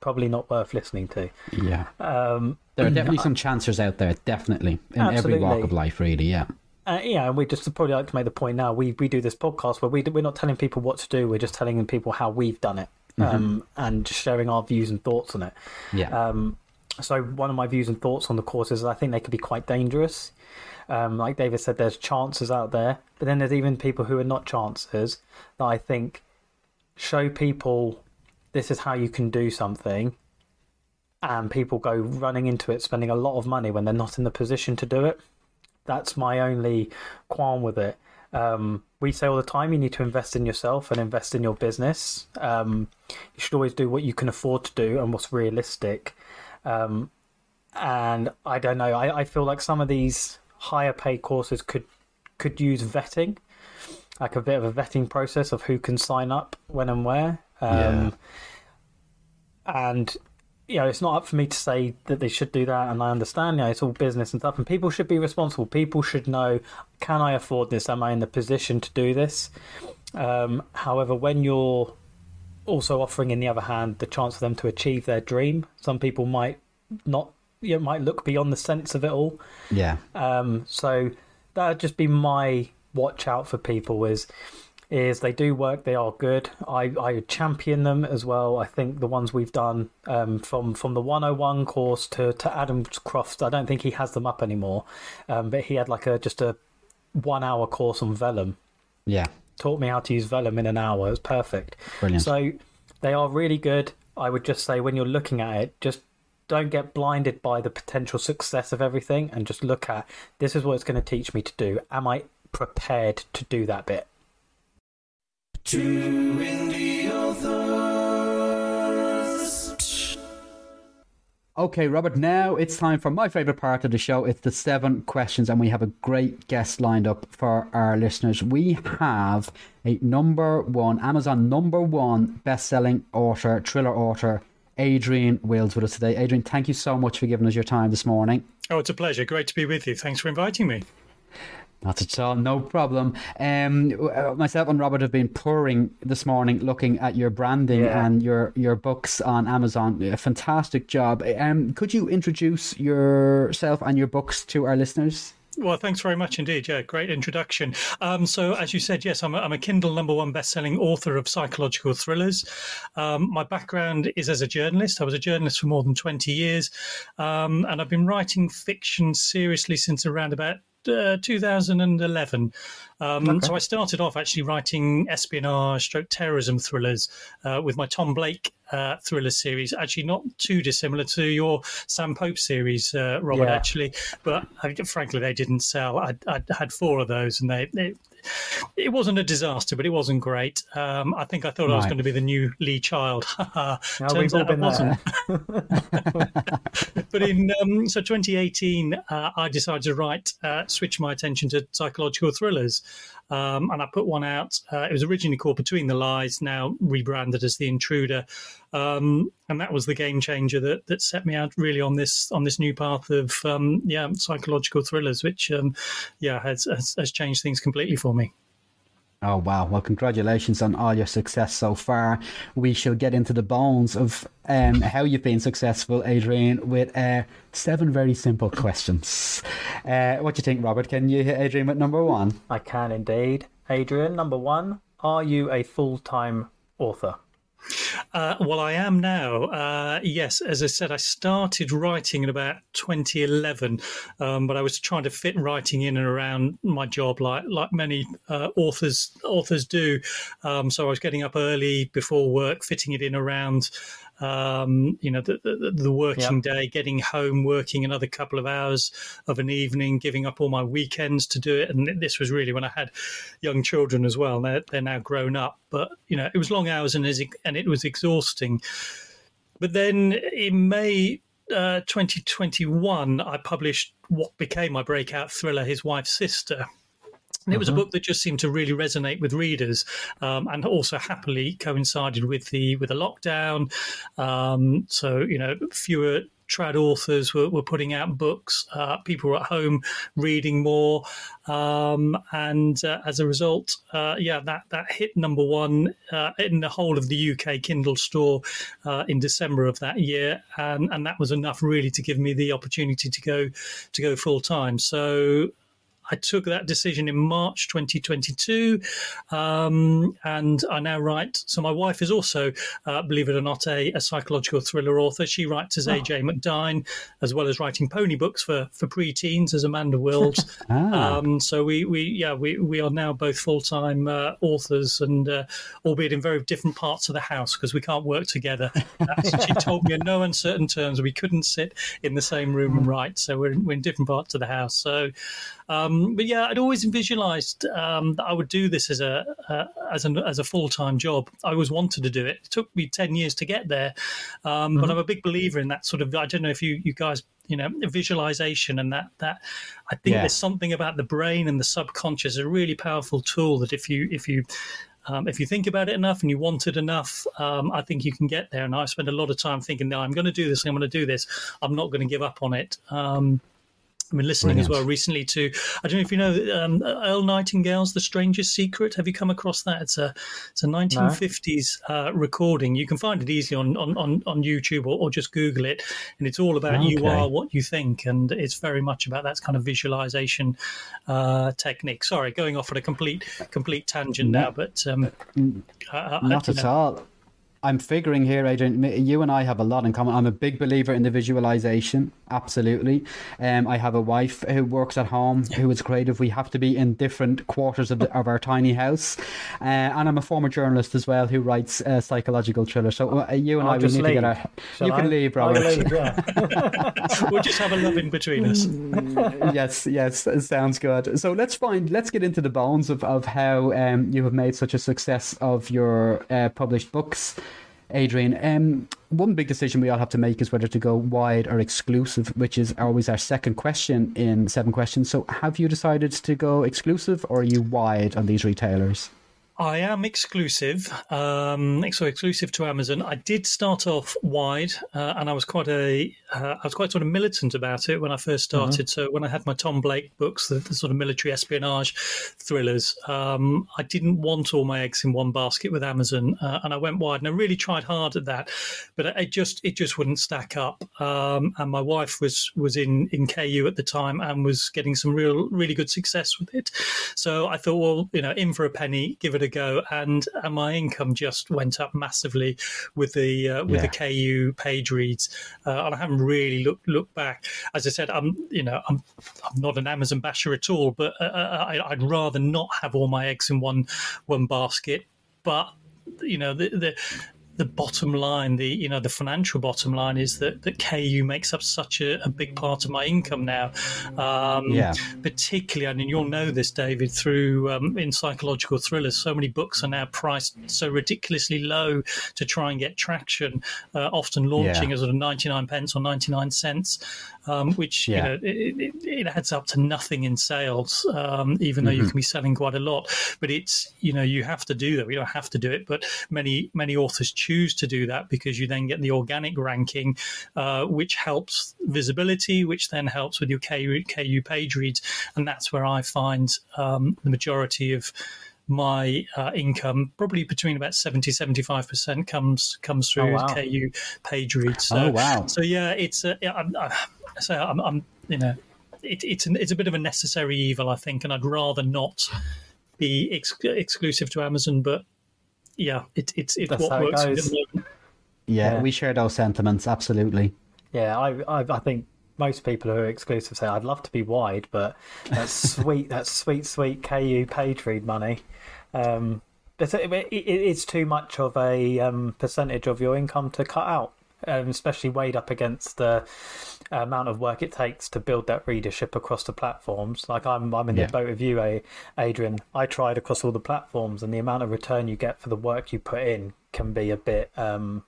probably not worth listening to. Yeah. Um, There are [CLEARS THROAT] definitely some chancers out there, definitely. In every walk of life, really, yeah. uh, yeah, and we just probably like to make the point now. We we do this podcast where we we're not telling people what to do. We're just telling people how we've done it, um, and just sharing our views and thoughts on it. Yeah. Um, so one of my views and thoughts on the courses is I think they could be quite dangerous. Um, like David said, there's chances out there, but then there's even people who are not chances that I think show people this is how you can do something, and people go running into it, spending a lot of money when they're not in the position to do it. That's my only qualm with it. Um, we say all the time you need to invest in yourself and invest in your business. Um, you should always do what you can afford to do and what's realistic. Um, and I don't know. I, I feel like some of these higher paid courses could could use vetting, like a bit of a vetting process of who can sign up when and where. Um, And you know, it's not up for me to say that they should do that. And I understand, you know, it's all business and stuff. And people should be responsible. People should know: Can I afford this? Am I in the position to do this? Um, however, when you're also offering, in the other hand, the chance for them to achieve their dream, some people might not. You know, might look beyond the sense of it all. yeah. Um, so that'd just be my watch out for people is is they do work, they are good. I, I champion them as well. I think the ones we've done um, from from the 101 course to, to Adam Croft, I don't think he has them up anymore. Um, but he had like a just a one hour course on Vellum. Yeah. Taught me how to use Vellum in an hour. It was perfect. Brilliant. So they are really good. I would just say when you're looking at it, just don't get blinded by the potential success of everything and just look at this is what it's going to teach me to do. Am I prepared to do that bit? Two indie authors. Okay, Robert, now it's time for my favourite part of the show. It's the seven questions, and we have a great guest lined up for our listeners. We have a number one, Amazon number one best selling author, thriller author, Adrian Wills, with us today. Adrian, thank you so much for giving us your time this morning. Oh, it's a pleasure. Great to be with you. Thanks for inviting me. Not at all, no problem. Um, uh, myself and Robert have been pouring this morning, looking at your branding Yeah. and your your books on Amazon. A fantastic job. Um, could you introduce yourself and your books to our listeners? Well, thanks very much indeed. Yeah, great introduction. Um, so, as you said, yes, I'm a, I'm a Kindle number one best-selling author of psychological thrillers. Um, my background is as a journalist. I was a journalist for more than 20 years, um, and I've been writing fiction seriously since around about uh, 2011. Um, So I started off actually writing espionage, stroke terrorism thrillers uh, with my Tom Blake uh, thriller series. Actually, not too dissimilar to your Sam Pope series, uh, Robert. Yeah. Actually, but I, frankly, they didn't sell. I, I had four of those, and they. they it wasn't a disaster, but it wasn't great. Um, I think I thought I was going to be the new Lee Child. [LAUGHS] No, Turns out I wasn't [LAUGHS] [LAUGHS] but in um, so 2018, uh, I decided to write, uh, switch my attention to psychological thrillers, um, and I put one out. Uh, it was originally called Between the Lies, now rebranded as The Intruder, um, and that was the game changer that that set me out really on this on this new path of um, yeah psychological thrillers, which um, yeah has, has has changed things completely for me. Oh wow! Well, congratulations on all your success so far. We shall get into the bones of um, how you've been successful, Adrian, with uh, seven very simple questions. Uh, what do you think, Robert? Can you hit Adrian with number one? I can indeed. Adrian, number one, are you a full time author? Uh, well, I am now. Uh, yes, as I said, I started writing in about 2011, um, but I was trying to fit writing in and around my job, like like many uh, authors authors do. Um, so I was getting up early before work, fitting it in around um, you know, the, the, the working day, getting home, working another couple of hours of an evening, giving up all my weekends to do it. And this was really when I had young children as well. They're, they're now grown up, but you know, it was long hours and and it was exhausting. But then in May uh, 2021, I published what became my breakout thriller, His Wife's Sister. And it was a book that just seemed to really resonate with readers, um, and also happily coincided with the with the lockdown. Um, so you know, fewer trad authors were, were putting out books. Uh, people were at home reading more, um, and uh, as a result, uh, yeah, that that hit number one uh, in the whole of the UK Kindle store uh, in December of that year, and and that was enough really to give me the opportunity to go to go full time. So I took that decision in March 2022, um, and I now write. So my wife is also, uh, believe it or not, a, a, psychological thriller author. She writes as AJ oh. McDine, as well as writing pony books for for preteens as Amanda Wills. [LAUGHS] ah. um, so we we yeah we we are now both full time uh, authors, and uh, albeit in very different parts of the house because we can't work together. she told me in no uncertain terms we couldn't sit in the same room and write. So we're we're in different parts of the house. So. Um, but yeah, I'd always visualized um, that I would do this as a uh, as an as a full time job. I always wanted to do it. It took me ten years to get there, um, mm-hmm. but I'm a big believer in that sort of. I don't know if you you guys you know visualization and that that I think yeah. there's something about the brain and the subconscious a really powerful tool that if you if you um, if you think about it enough and you want it enough, um, I think you can get there. And I spend a lot of time thinking, no, I'm going to do this. I'm going to do this. I'm not going to give up on it. Um, I've been listening Brilliant. as well recently to I don't know if you know um, Earl Nightingale's "The Strangest Secret." Have you come across that? It's a it's a 1950s no. uh, recording. You can find it easily on on, on, on YouTube or, or, just Google it, and it's all about okay. you are what you think, and it's very much about that kind of visualization uh, technique. Sorry, going off on a complete complete tangent no. now, but um, not at know. all. I'm figuring here, Adrian, you and I have a lot in common. I'm a big believer in the visualization, absolutely. Um, I have a wife who works at home who is creative. We have to be in different quarters of, the, of our tiny house. Uh, and I'm a former journalist as well who writes uh, psychological thrillers. So uh, you and I'll I, we need leave. to get our. Shall you I? can leave, Robert. Leave, yeah. [LAUGHS] [LAUGHS] we'll just have a love in between us. yes, yes, sounds good. So let's find, let's get into the bones of, of how um, you have made such a success of your uh, published books. Adrian. Um, one big decision we all have to make is whether to go wide or exclusive, which is always our second question in seven questions. So, have you decided to go exclusive or are you wide on these retailers? I am exclusive, um, so exclusive to Amazon. I did start off wide, uh, and I was quite a, uh, I was quite sort of militant about it when I first mm-hmm. started. Mm-hmm. So when I had my Tom Blake books, the, the sort of military espionage thrillers, um, I didn't want all my eggs in one basket with Amazon, uh, and I went wide, and I really tried hard at that, but it just it just wouldn't stack up. Um, and my wife was was in in KU at the time and was getting some real really good success with it. So I thought, well, you know, in for a penny, give it a ago, and, and my income just went up massively with the uh, with yeah. the KU page reads, uh, and I haven't really looked looked back. As I said, I'm you know I'm I'm not an Amazon basher at all, but uh, uh I, I'd rather not have all my eggs in one one basket. But you know the, the the bottom line, the you know the financial bottom line is that that KU makes up such a, a big part of my income now. Um, yeah. Particularly, I mean, you'll know this, David, through um, in psychological thrillers. So many books are now priced so ridiculously low to try and get traction. Uh, often launching yeah. as sort of ninety nine pence or ninety nine cents, um, which yeah. you know it, it, it, adds up to nothing in sales, um, even though mm-hmm. you can be selling quite a lot. But it's you know you have to do that. We don't have to do it, but many many authors choose to do that because you then get the organic ranking, uh, which helps visibility, which then helps with your KU, KU page reads. And that's where I find um, the majority of my uh, income probably between about 70 75% comes comes through oh, wow. KU page reads so oh, wow. so yeah it's uh, I'm, I, so I'm, I'm, you know it, it's an, it's a bit of a necessary evil I think and I'd rather not be ex- exclusive to Amazon but yeah, it, it's it's That's what works. Yeah, Yeah. we share those sentiments absolutely. Yeah, I, I, I think most people who are exclusive say I'd love to be wide, but that's [LAUGHS] sweet, that's sweet, sweet KU page read money. Um, it's, it, it, it's too much of a um, percentage of your income to cut out, um, especially weighed up against the amount of work it takes to build that readership across the platforms. Like I'm, I'm in Yeah. the boat with you, Adrian. I tried across all the platforms, and the amount of return you get for the work you put in can be a bit um,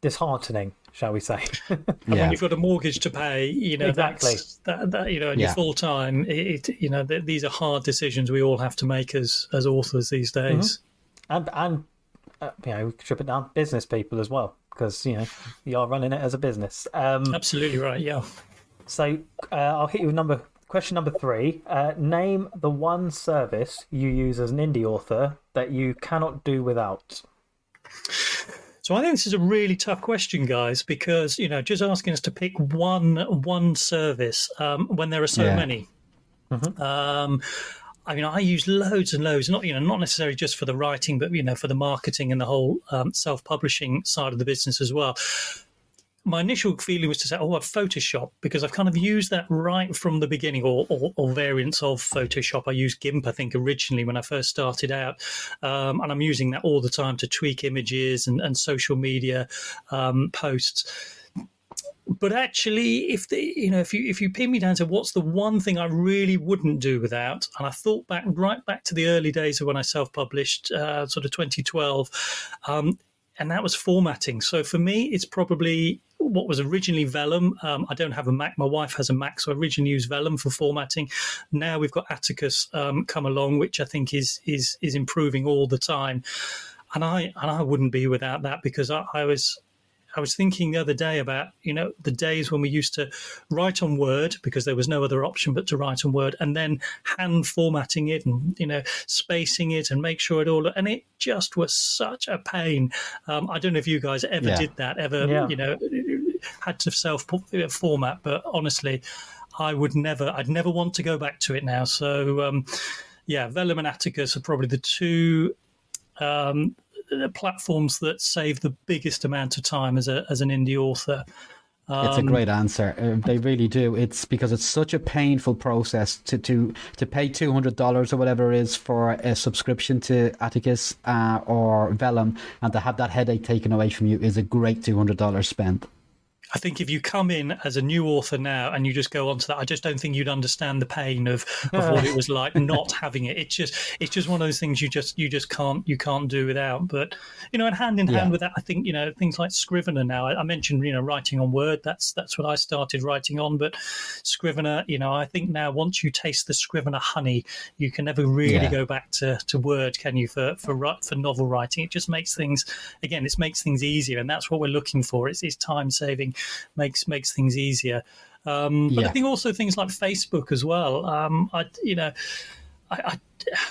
disheartening, shall we say? [LAUGHS] And Yeah. when you've got a mortgage to pay, you know Exactly. that's that, that you know, and Yeah. you're full time. It, it, you know, th- these are hard decisions we all have to make as as authors these days. and and uh, you know strip it down business people as well because you know you are running it as a business um Absolutely right. Yeah. so uh, i'll hit you with number question number three uh, name the one service you use as an indie author that you cannot do without So I think this is a really tough question, guys, because you know, just asking us to pick one one service um, when there are so Yeah. many. Um, I mean, I use loads and loads, not you know, not necessarily just for the writing, but you know, for the marketing and the whole um, self-publishing side of the business as well. My initial feeling was to say, "Oh, I've Photoshop," because I've kind of used that right from the beginning, or, or, or variants of Photoshop. I used GIMP, I think, originally when I first started out, um, and I'm using that all the time to tweak images and, and social media um, posts but actually if the you know if you if you pin me down to what's the one thing i really wouldn't do without and i thought back right back to the early days of when i self-published uh, sort of 2012 um, and that was formatting. So for me it's probably what was originally vellum. Um, i don't have a mac. My wife has a mac so i originally used vellum for formatting. Now we've got atticus um, come along which i think is is is improving all the time. And i and i wouldn't be without that because i, I was I was thinking the other day about, you know, the days when we used to write on Word because there was no other option but to write on Word and then hand formatting it and, you know, spacing it and make sure it all, and it just was such a pain. Um, I don't know if you guys ever Yeah. did that, ever, Yeah. you know, had to self format, but honestly, I would never, I'd never want to go back to it now. So, um, yeah, Vellum and Atticus are probably the two um, the platforms that save the biggest amount of time as a as an indie author. It's a Um, great answer. Uh, they really do. It's because it's such a painful process to to, to pay two hundred dollars or whatever it is for a subscription to Atticus uh, or Vellum, and to have that headache taken away from you is a great two hundred dollars spent. I think if you come in as a new author now and you just go on to that, I just don't think you'd understand the pain of, of what it was like not having it. It's just it's just one of those things you just you just can't you can't do without. But you know, and hand in Yeah. hand with that, I think you know things like Scrivener. Now, I, I mentioned you know writing on Word. That's that's what I started writing on. But Scrivener, you know, I think now once you taste the Scrivener honey, you can never really Yeah. go back to, to Word, can you? For for for novel writing, it just makes things again. It makes things easier, and that's what we're looking for. It's, it's time saving, makes makes things easier. Um, but Yeah. I think also things like Facebook as well. Um, I you know, I, I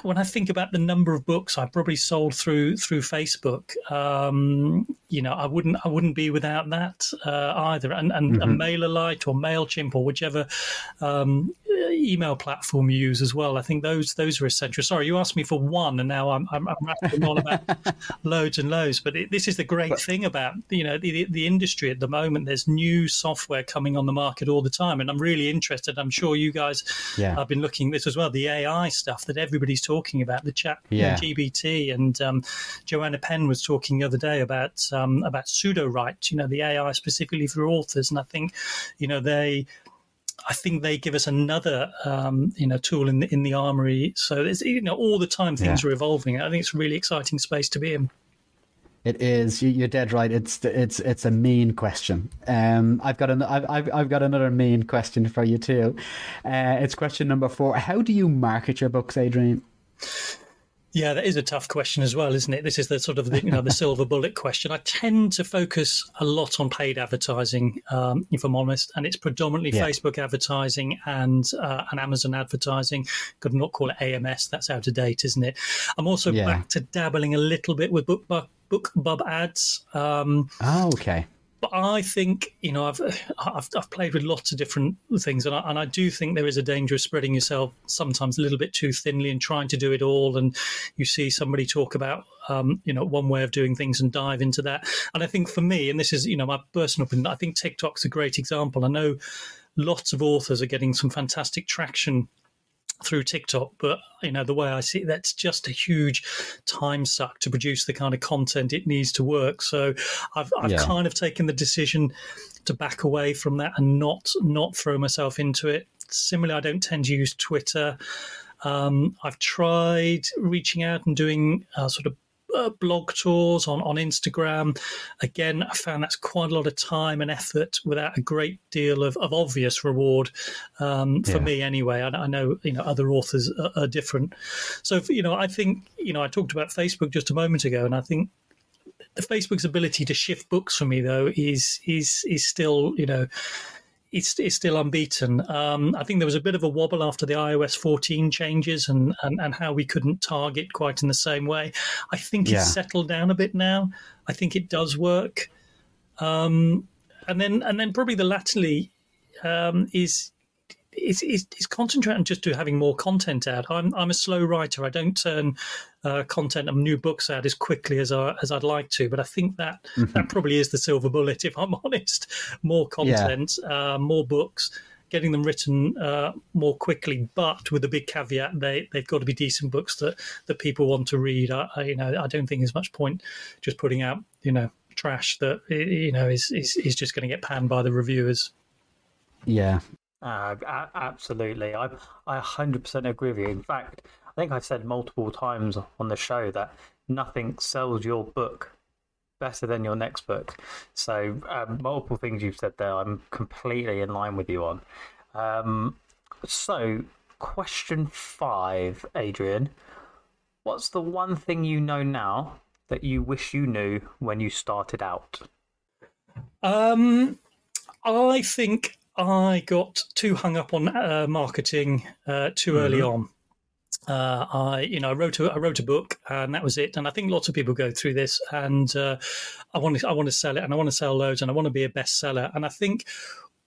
when I think about the number of books I probably sold through through Facebook, um, you know, I wouldn't I wouldn't be without that uh, either. And and a MailerLite or Mailchimp or whichever um, email platform you use as well. I think those those are essential. Sorry, you asked me for one, and now I'm I'm, on about [LAUGHS] loads and loads. But it, this is the great thing about you know the, the industry at the moment. There's new software coming on the market all the time, and I'm really interested. I'm sure you guys Yeah. have been looking at this as well. The AI stuff that everybody's talking about, the chat Yeah. GPT, and um, Joanna Penn was talking the other day about um, about Sudowrite. You know, the AI specifically for authors, and I think you know they. I think they give us another, um, you know, tool in the in the armory. So there's, you know, all the time things Yeah. are evolving. I think it's a really exciting space to be in. It is. You- You're dead right. It's it's it's a mean question. Um, I've got an I've I've, I've got another mean question for you too. Uh, it's question number four. How do you market your books, Adrian? Yeah, that is a tough question as well, isn't it? This is the sort of the, you know the [LAUGHS] silver bullet question. I tend to focus a lot on paid advertising, um, if I'm honest, and it's predominantly Yeah. Facebook advertising and uh, and Amazon advertising. Could not call it AMS. That's out of date, isn't it? I'm also Yeah. back to dabbling a little bit with book bookbub ads. Um, Oh, okay. but I think you know I've, I've I've played with lots of different things, and I, and I do think there is a danger of spreading yourself sometimes a little bit too thinly and trying to do it all. And you see somebody talk about um, you know one way of doing things and dive into that. And I think for me, and this is you know my personal opinion, I think TikTok's a great example. I know lots of authors are getting some fantastic traction through TikTok, but you know the way I see it, that's just a huge time suck to produce the kind of content it needs to work. So I've I've Yeah. kind of taken the decision to back away from that and not not throw myself into it. Similarly, I don't tend to use Twitter. Um, I've tried reaching out and doing uh, sort of uh, blog tours on, on Instagram. Again, I found that's quite a lot of time and effort without a great deal of, of obvious reward um, for Yeah. me anyway. I, I know you know other authors are, are different. So you know, I think you know I talked about Facebook just a moment ago, and I think the Facebook's ability to shift books for me though is is is still you know it's, it's still unbeaten. Um, I think there was a bit of a wobble after the iOS 14 changes and, and, and how we couldn't target quite in the same way. I think Yeah. it's settled down a bit now. I think it does work. Um, and then and then probably the latterly um, is is, is is concentrating just to having more content out. I'm I'm a slow writer. I don't turn uh, content of new books out as quickly as I as I'd like to. But I think that that probably is the silver bullet. If I'm [LAUGHS] honest, more content, uh, more books. Getting them written uh, more quickly, but with a big caveat: they they've got to be decent books that, that people want to read. I, I, you know, I don't think there's much point just putting out you know trash that you know is is, is just going to get panned by the reviewers. Yeah, Uh, absolutely. I I 100% agree with you. In fact, I think I've said multiple times on the show that nothing sells your book better than your next book. So, um, multiple things you've said there, I'm completely in line with you on. Um, so, question five, Adrian. What's the one thing you know now that you wish you knew when you started out? Um, I think I got too hung up on uh, marketing uh, too early on. Uh, I, you know, I wrote a, I wrote a book, and that was it. And I think lots of people go through this. And uh, I want to, I want to sell it, and I want to sell loads, and I want to be a bestseller. And I think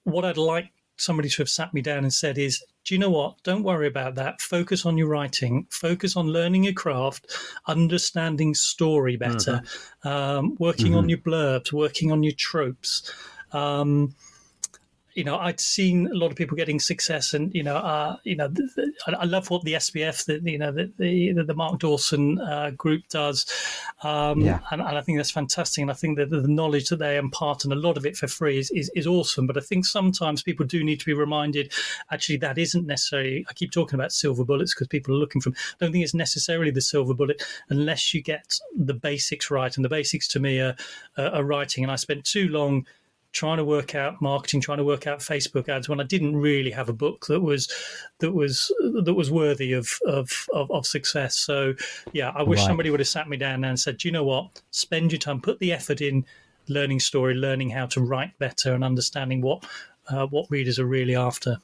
what I'd like somebody to have sat me down and said is, do you know what? Don't worry about that. Focus on your writing. Focus on learning your craft, understanding story better, um, working on your blurbs, working on your tropes. Um, you know, I'd seen a lot of people getting success, and you know, uh, you know, th th I, love what the SPF, the you know, the the, the Mark Dawson uh, group does, um, Yeah. and, and I think that's fantastic. And I think that the knowledge that they impart, and a lot of it for free, is, is is awesome. But I think sometimes people do need to be reminded. Actually, that isn't necessarily. I keep talking about silver bullets because people are looking for. 'em. I don't think it's necessarily the silver bullet unless you get the basics right. And the basics to me are, are, are writing. And I spent too long trying to work out marketing, trying to work out Facebook ads when I didn't really have a book that was that was that was worthy of of, of, of success. So yeah, I wish Right. somebody would have sat me down and said, Do you know what? Spend your time, put the effort in learning story, learning how to write better and understanding what uh, what readers are really after.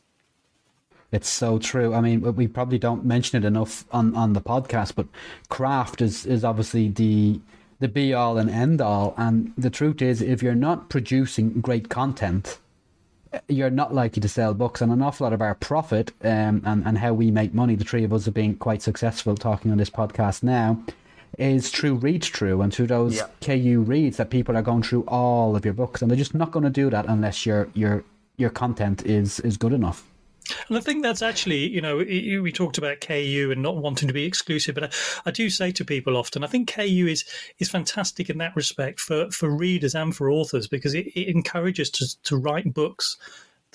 It's so true. I mean, we probably don't mention it enough on, on the podcast, but craft is, is obviously the the be all and end all. And the truth is, if you're not producing great content, you're not likely to sell books. And an awful lot of our profit um, and and how we make money, the three of us have been quite successful talking on this podcast now, is through read through and through those Yeah. KU reads that people are going through all of your books, and they're just not going to do that unless your your your content is is good enough. And I think that's actually, you know, we talked about KU and not wanting to be exclusive, but I, I do say to people often, I think KU is is fantastic in that respect for, for readers and for authors because it, it encourages to to write books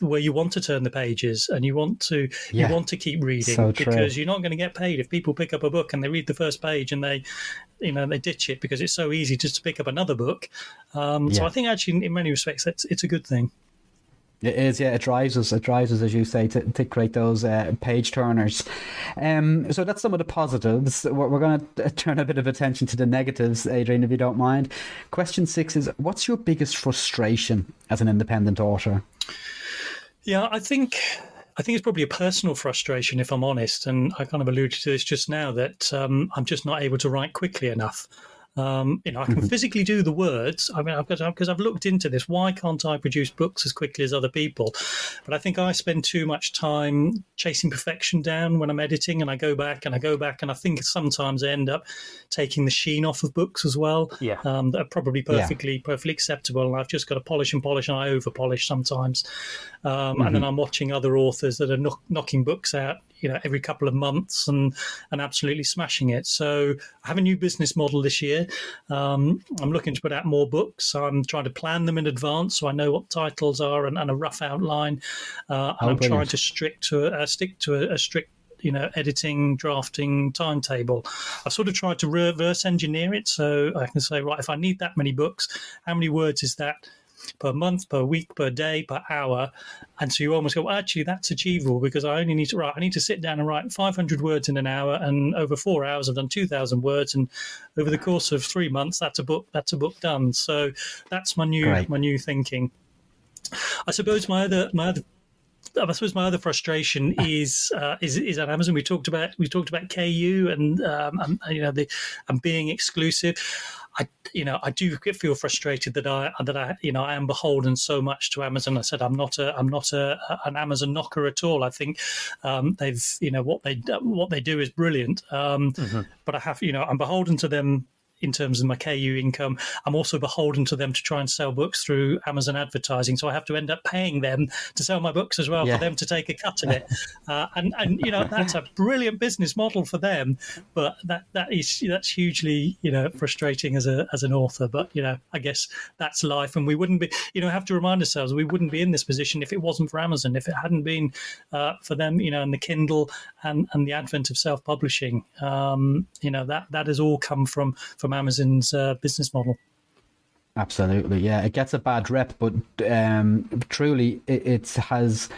where you want to turn the pages and you want to Yeah. you want to keep reading So because you're not going to get paid if people pick up a book and they read the first page and they you know they ditch it because it's so easy just to pick up another book. Um, So I think actually in, in many respects it's it's a good thing. It is, yeah. It drives us. It drives us, as you say, to, to create those uh, page turners. Um, so that's some of the positives. We're, we're going to turn a bit of attention to the negatives, Adrian, if you don't mind. Question six is: What's your biggest frustration as an independent author? Yeah, I think I think it's probably a personal frustration, if I'm honest, and I kind of alluded to this just now that um, I'm just not able to write quickly enough. Um, you know, I can [LAUGHS] physically do the words. I mean, I've got because I've looked into this. Why can't I produce books as quickly as other people? But I think I spend too much time chasing perfection down when I'm editing, and I go back and I go back, and I think sometimes I end up taking the sheen off of books as well. Yeah. um, that are probably Yeah. perfectly perfectly acceptable, and I've just got to polish and polish, and I over polish sometimes. Um, And then I'm watching other authors that are knock, knocking books out, you know, every couple of months and and absolutely smashing it. So I have a new business model this year. Um, I'm looking to put out more books. I'm trying to plan them in advance so I know what titles are and, and a rough outline. Uh, and Oh, I'm trying to strict to a, uh, stick to a, a strict you know editing drafting timetable i've sort of tried to reverse engineer it so i can say right if i need that many books how many words is that per month, per week, per day, per hour. And so you almost go, well, actually, that's achievable because I only need to write, I need to sit down and write 500 words in an hour. And over four hours, I've done 2,000 words. And over the course of three months, that's a book, that's a book done. So that's my new, Great. my new thinking. I suppose my other, my other, I suppose my other frustration [LAUGHS] is uh, is is at Amazon. We talked about we talked about KU and um, and, you know the and being exclusive. I you know I do get- feel frustrated that I that I you know I am beholden so much to Amazon. I said I'm not a I'm not a an Amazon knocker at all. I think um, they've you know what they what they do is brilliant. Um, But I have you know I'm beholden to them in terms of my KU income. I'm also beholden to them to try and sell books through Amazon advertising. So I have to end up paying them to sell my books as well Yeah. for them to take a cut of it. [LAUGHS] uh, and and you know that's a brilliant business model for them, but that that is that's hugely you know frustrating as a as an author. But you know I guess that's life, and we wouldn't be you know have to remind ourselves we wouldn't be in this position if it wasn't for Amazon, if it hadn't been uh, for them, you know, and the Kindle and and the advent of self publishing. Um, you know that that has all come from from Amazon's uh, business model. Absolutely, yeah. It gets a bad rep, but um, truly, it, it has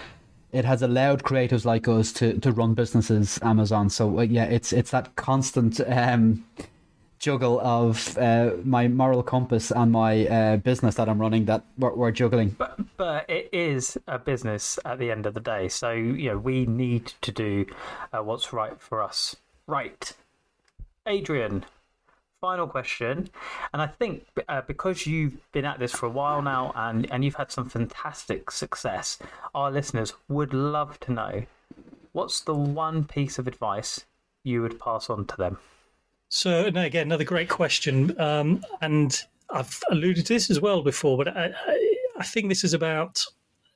it has allowed creatives like us to, to run businesses. Amazon, so uh, yeah, it's it's that constant um, juggle of uh, my moral compass and my uh, business that I'm running that we're, we're juggling. But but it is a business at the end of the day. So you know we need to do uh, what's right for us. Right, Adrian. Final question, and I think uh, because you've been at this for a while now, and and you've had some fantastic success, our listeners would love to know what's the one piece of advice you would pass on to them. So no, again, another great question, um, and I've alluded to this as well before, but I, I, I think this is about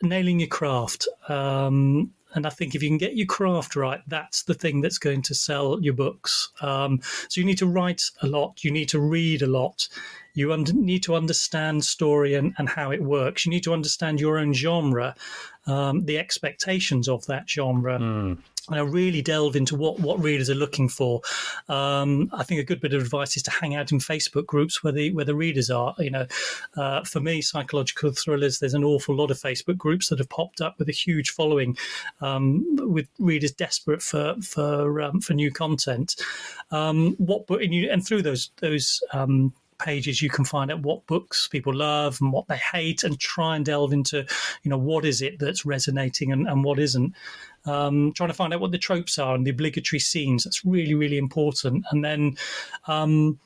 nailing your craft. Um, and I think if you can get your craft right, that's the thing that's going to sell your books. Um, so you need to write a lot, you need to read a lot, you need to understand story and, and how it works. You need to understand your own genre, um, the expectations of that genre and I really delve into what, what readers are looking for. Um, I think a good bit of advice is to hang out in Facebook groups where the where the readers are. You know, uh, for me, psychological thrillers. There's an awful lot of Facebook groups that have popped up with a huge following, um, with readers desperate for for um, for new content. Um, what and, you, and through those those. Um, pages you can find out what books people love and what they hate and try and delve into you know what is it that's resonating and, and what isn't um, trying to find out what the tropes are and the obligatory scenes. That's really, really important. And then um,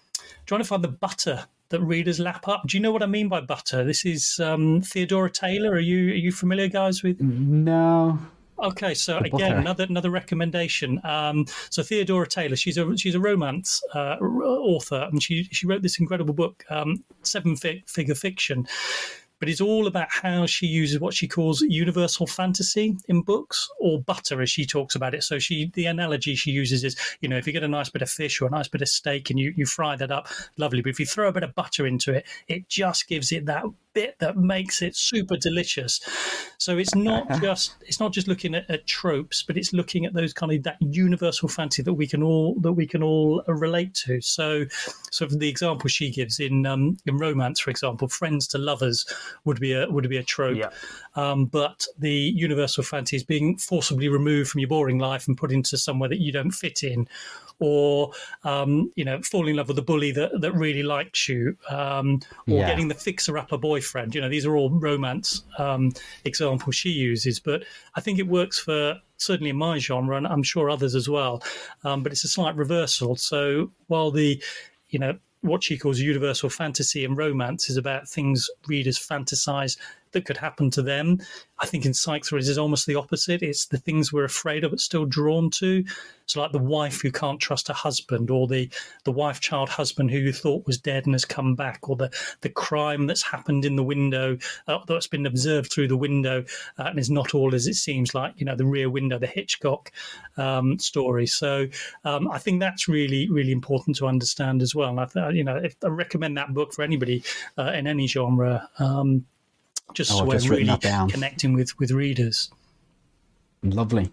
trying to find the butter that readers lap up. Do you know what I mean by butter? This is um, Theodora Taylor. Are you are you familiar, guys, with? No, Okay, so again, another another recommendation. Um, so Theodora Taylor, she's a she's a romance uh, author, and she she wrote this incredible book, um, Seven Fig- Figure Fiction. But it's all about how she uses what she calls universal fantasy in books, or butter, as she talks about it. So she, the analogy she uses is, you know, if you get a nice bit of fish or a nice bit of steak and you, you fry that up, lovely. But if you throw a bit of butter into it, it just gives it that bit that makes it super delicious. So it's not just it's not just looking at, at tropes, but it's looking at those kind of that universal fantasy that we can all that we can all uh, relate to. So, so for the example she gives in um, in romance, for example, friends to lovers would be a would be a trope. Yeah. Um, but the universal fantasy is being forcibly removed from your boring life and put into somewhere that you don't fit in, or um, you know, fall in love with a bully that, that really likes you, um, or Yeah. getting the fixer-upper boyfriend. You know, these are all romance um, examples she uses, but I think it works for certainly in my genre, and I'm sure others as well. Um, but it's a slight reversal. So while the you know what she calls universal fantasy and romance is about things readers fantasize that could happen to them. I think in psych thrillers is almost the opposite. It's the things we're afraid of but still drawn to. So like the wife who can't trust her husband, or the the wife child husband who you thought was dead and has come back, or the the crime that's happened in the window uh, that's been observed through the window uh, and is not all as it seems. Like you know the rear window, the Hitchcock um, story. So um, I think that's really really important to understand as well. And I th- you know if, I recommend that book for anybody uh, in any genre. Um, just Oh, so we're just really connecting with with readers. Lovely.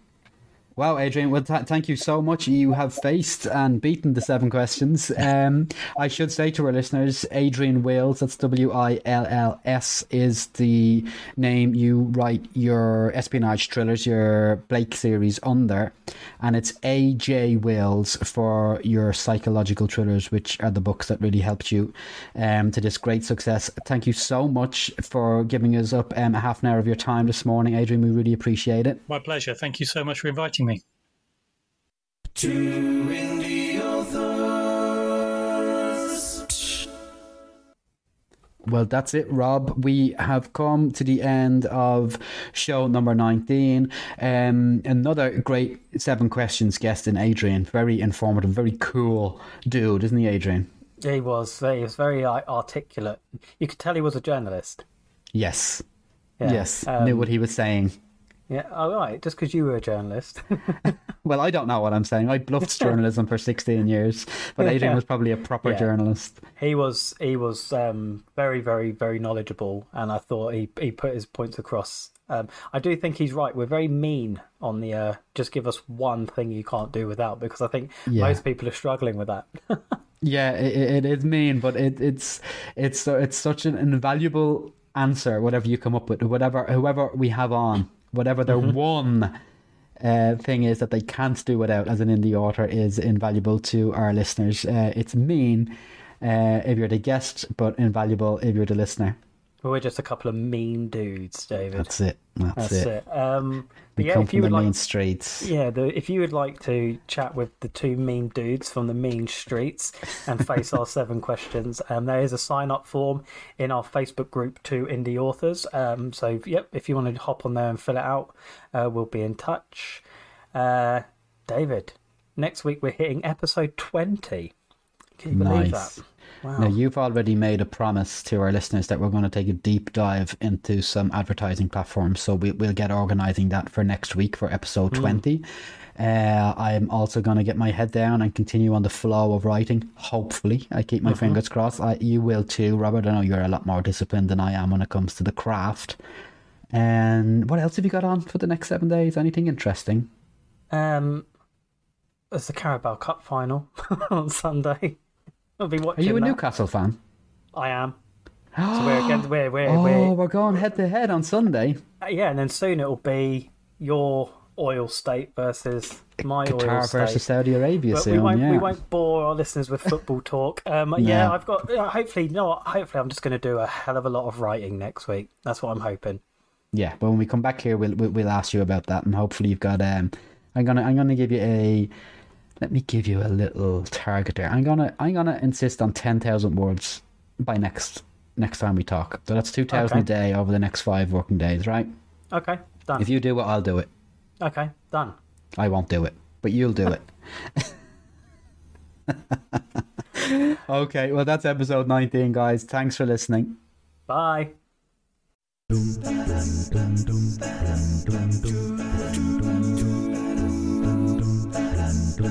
Wow, Adrian, well, th- thank you so much. You have faced and beaten the seven questions. Um, I should say to our listeners, Adrian Wills, that's W I L L S, is the name you write your espionage thrillers, your Blake series under. And it's AJ Wills for your psychological thrillers, which are the books that really helped you um, to this great success. Thank you so much for giving us up um, a half an hour of your time this morning, Adrian. We really appreciate it. My pleasure. Thank you so much for inviting me. Two indie authors. Well, that's it, Rob. We have come to the end of show number 19. Um, another great seven questions guest in Adrian. Very informative, very cool dude, isn't he, Adrian? He was. He was very articulate. You could tell he was a journalist. Yes. Yeah. Yes. Um, Knew what he was saying. Yeah. All right. Just because you were a journalist. [LAUGHS] Well, I don't know what I'm saying. I bluffed [LAUGHS] journalism for 16 years, but Adrian was probably a proper Yeah. journalist. he was. He was um, very, very, very knowledgeable, and I thought he he put his points across. Um, I do think he's right. We're very mean on the. Uh, just give us one thing you can't do without, because I think Yeah. most people are struggling with that. [LAUGHS] Yeah, it, it is mean, but it, it's it's it's such an invaluable answer. Whatever you come up with, whatever whoever we have on, whatever their one uh, thing is that they can't do without as an indie author is invaluable to our listeners. Uh, it's mean uh, if you're the guest, but invaluable if you're the listener. We're just a couple of mean dudes, David. That's it. That's, That's it. it. Um, We yeah, come if from you the would main like, streets. yeah, the, if you would like to chat with the two mean dudes from the mean streets and face our [LAUGHS] seven questions, um, there is a sign up form in our Facebook group, Two Indie Authors. Um, so yep, if you want to hop on there and fill it out, uh, we'll be in touch. Uh, David, next week we're hitting episode twenty. Can you believe Nice. that? Wow. Now, you've already made a promise to our listeners that we're going to take a deep dive into some advertising platforms. So we, we'll get organizing that for next week for episode 20. Uh, I'm also going to get my head down and continue on the flow of writing. Hopefully, I keep my fingers crossed. I, you will too, Robert. I know you're a lot more disciplined than I am when it comes to the craft. And what else have you got on for the next seven days? Anything interesting? Um, there's the Carabao Cup final [LAUGHS] on Sunday. I'll be Are watching. you a that. Newcastle fan? I am. [GASPS] So we're against we're we're, Oh, we're we're going head to head on Sunday. uh, yeah, and then soon it'll be your oil state versus my oil Qatar state. versus Saudi Arabia but soon. we won't yeah. we won't bore our listeners with football talk. Um, [LAUGHS] yeah, I've got uh, hopefully you know what, hopefully I'm just going to do a hell of a lot of writing next week. That's what I'm hoping. Yeah, but when we come back here, we'll we'll, we'll ask you about that, and hopefully you've got. Um, I'm gonna I'm gonna give you a. Let me give you a little target there. I'm gonna I'm gonna insist on ten thousand words by next next time we talk. So that's two thousand Okay. a day over the next five working days, right? Okay, done. If you do it, I'll do it. Okay, done. I won't do it, but you'll do it. okay, well that's episode nineteen, guys. Thanks for listening. Bye. Two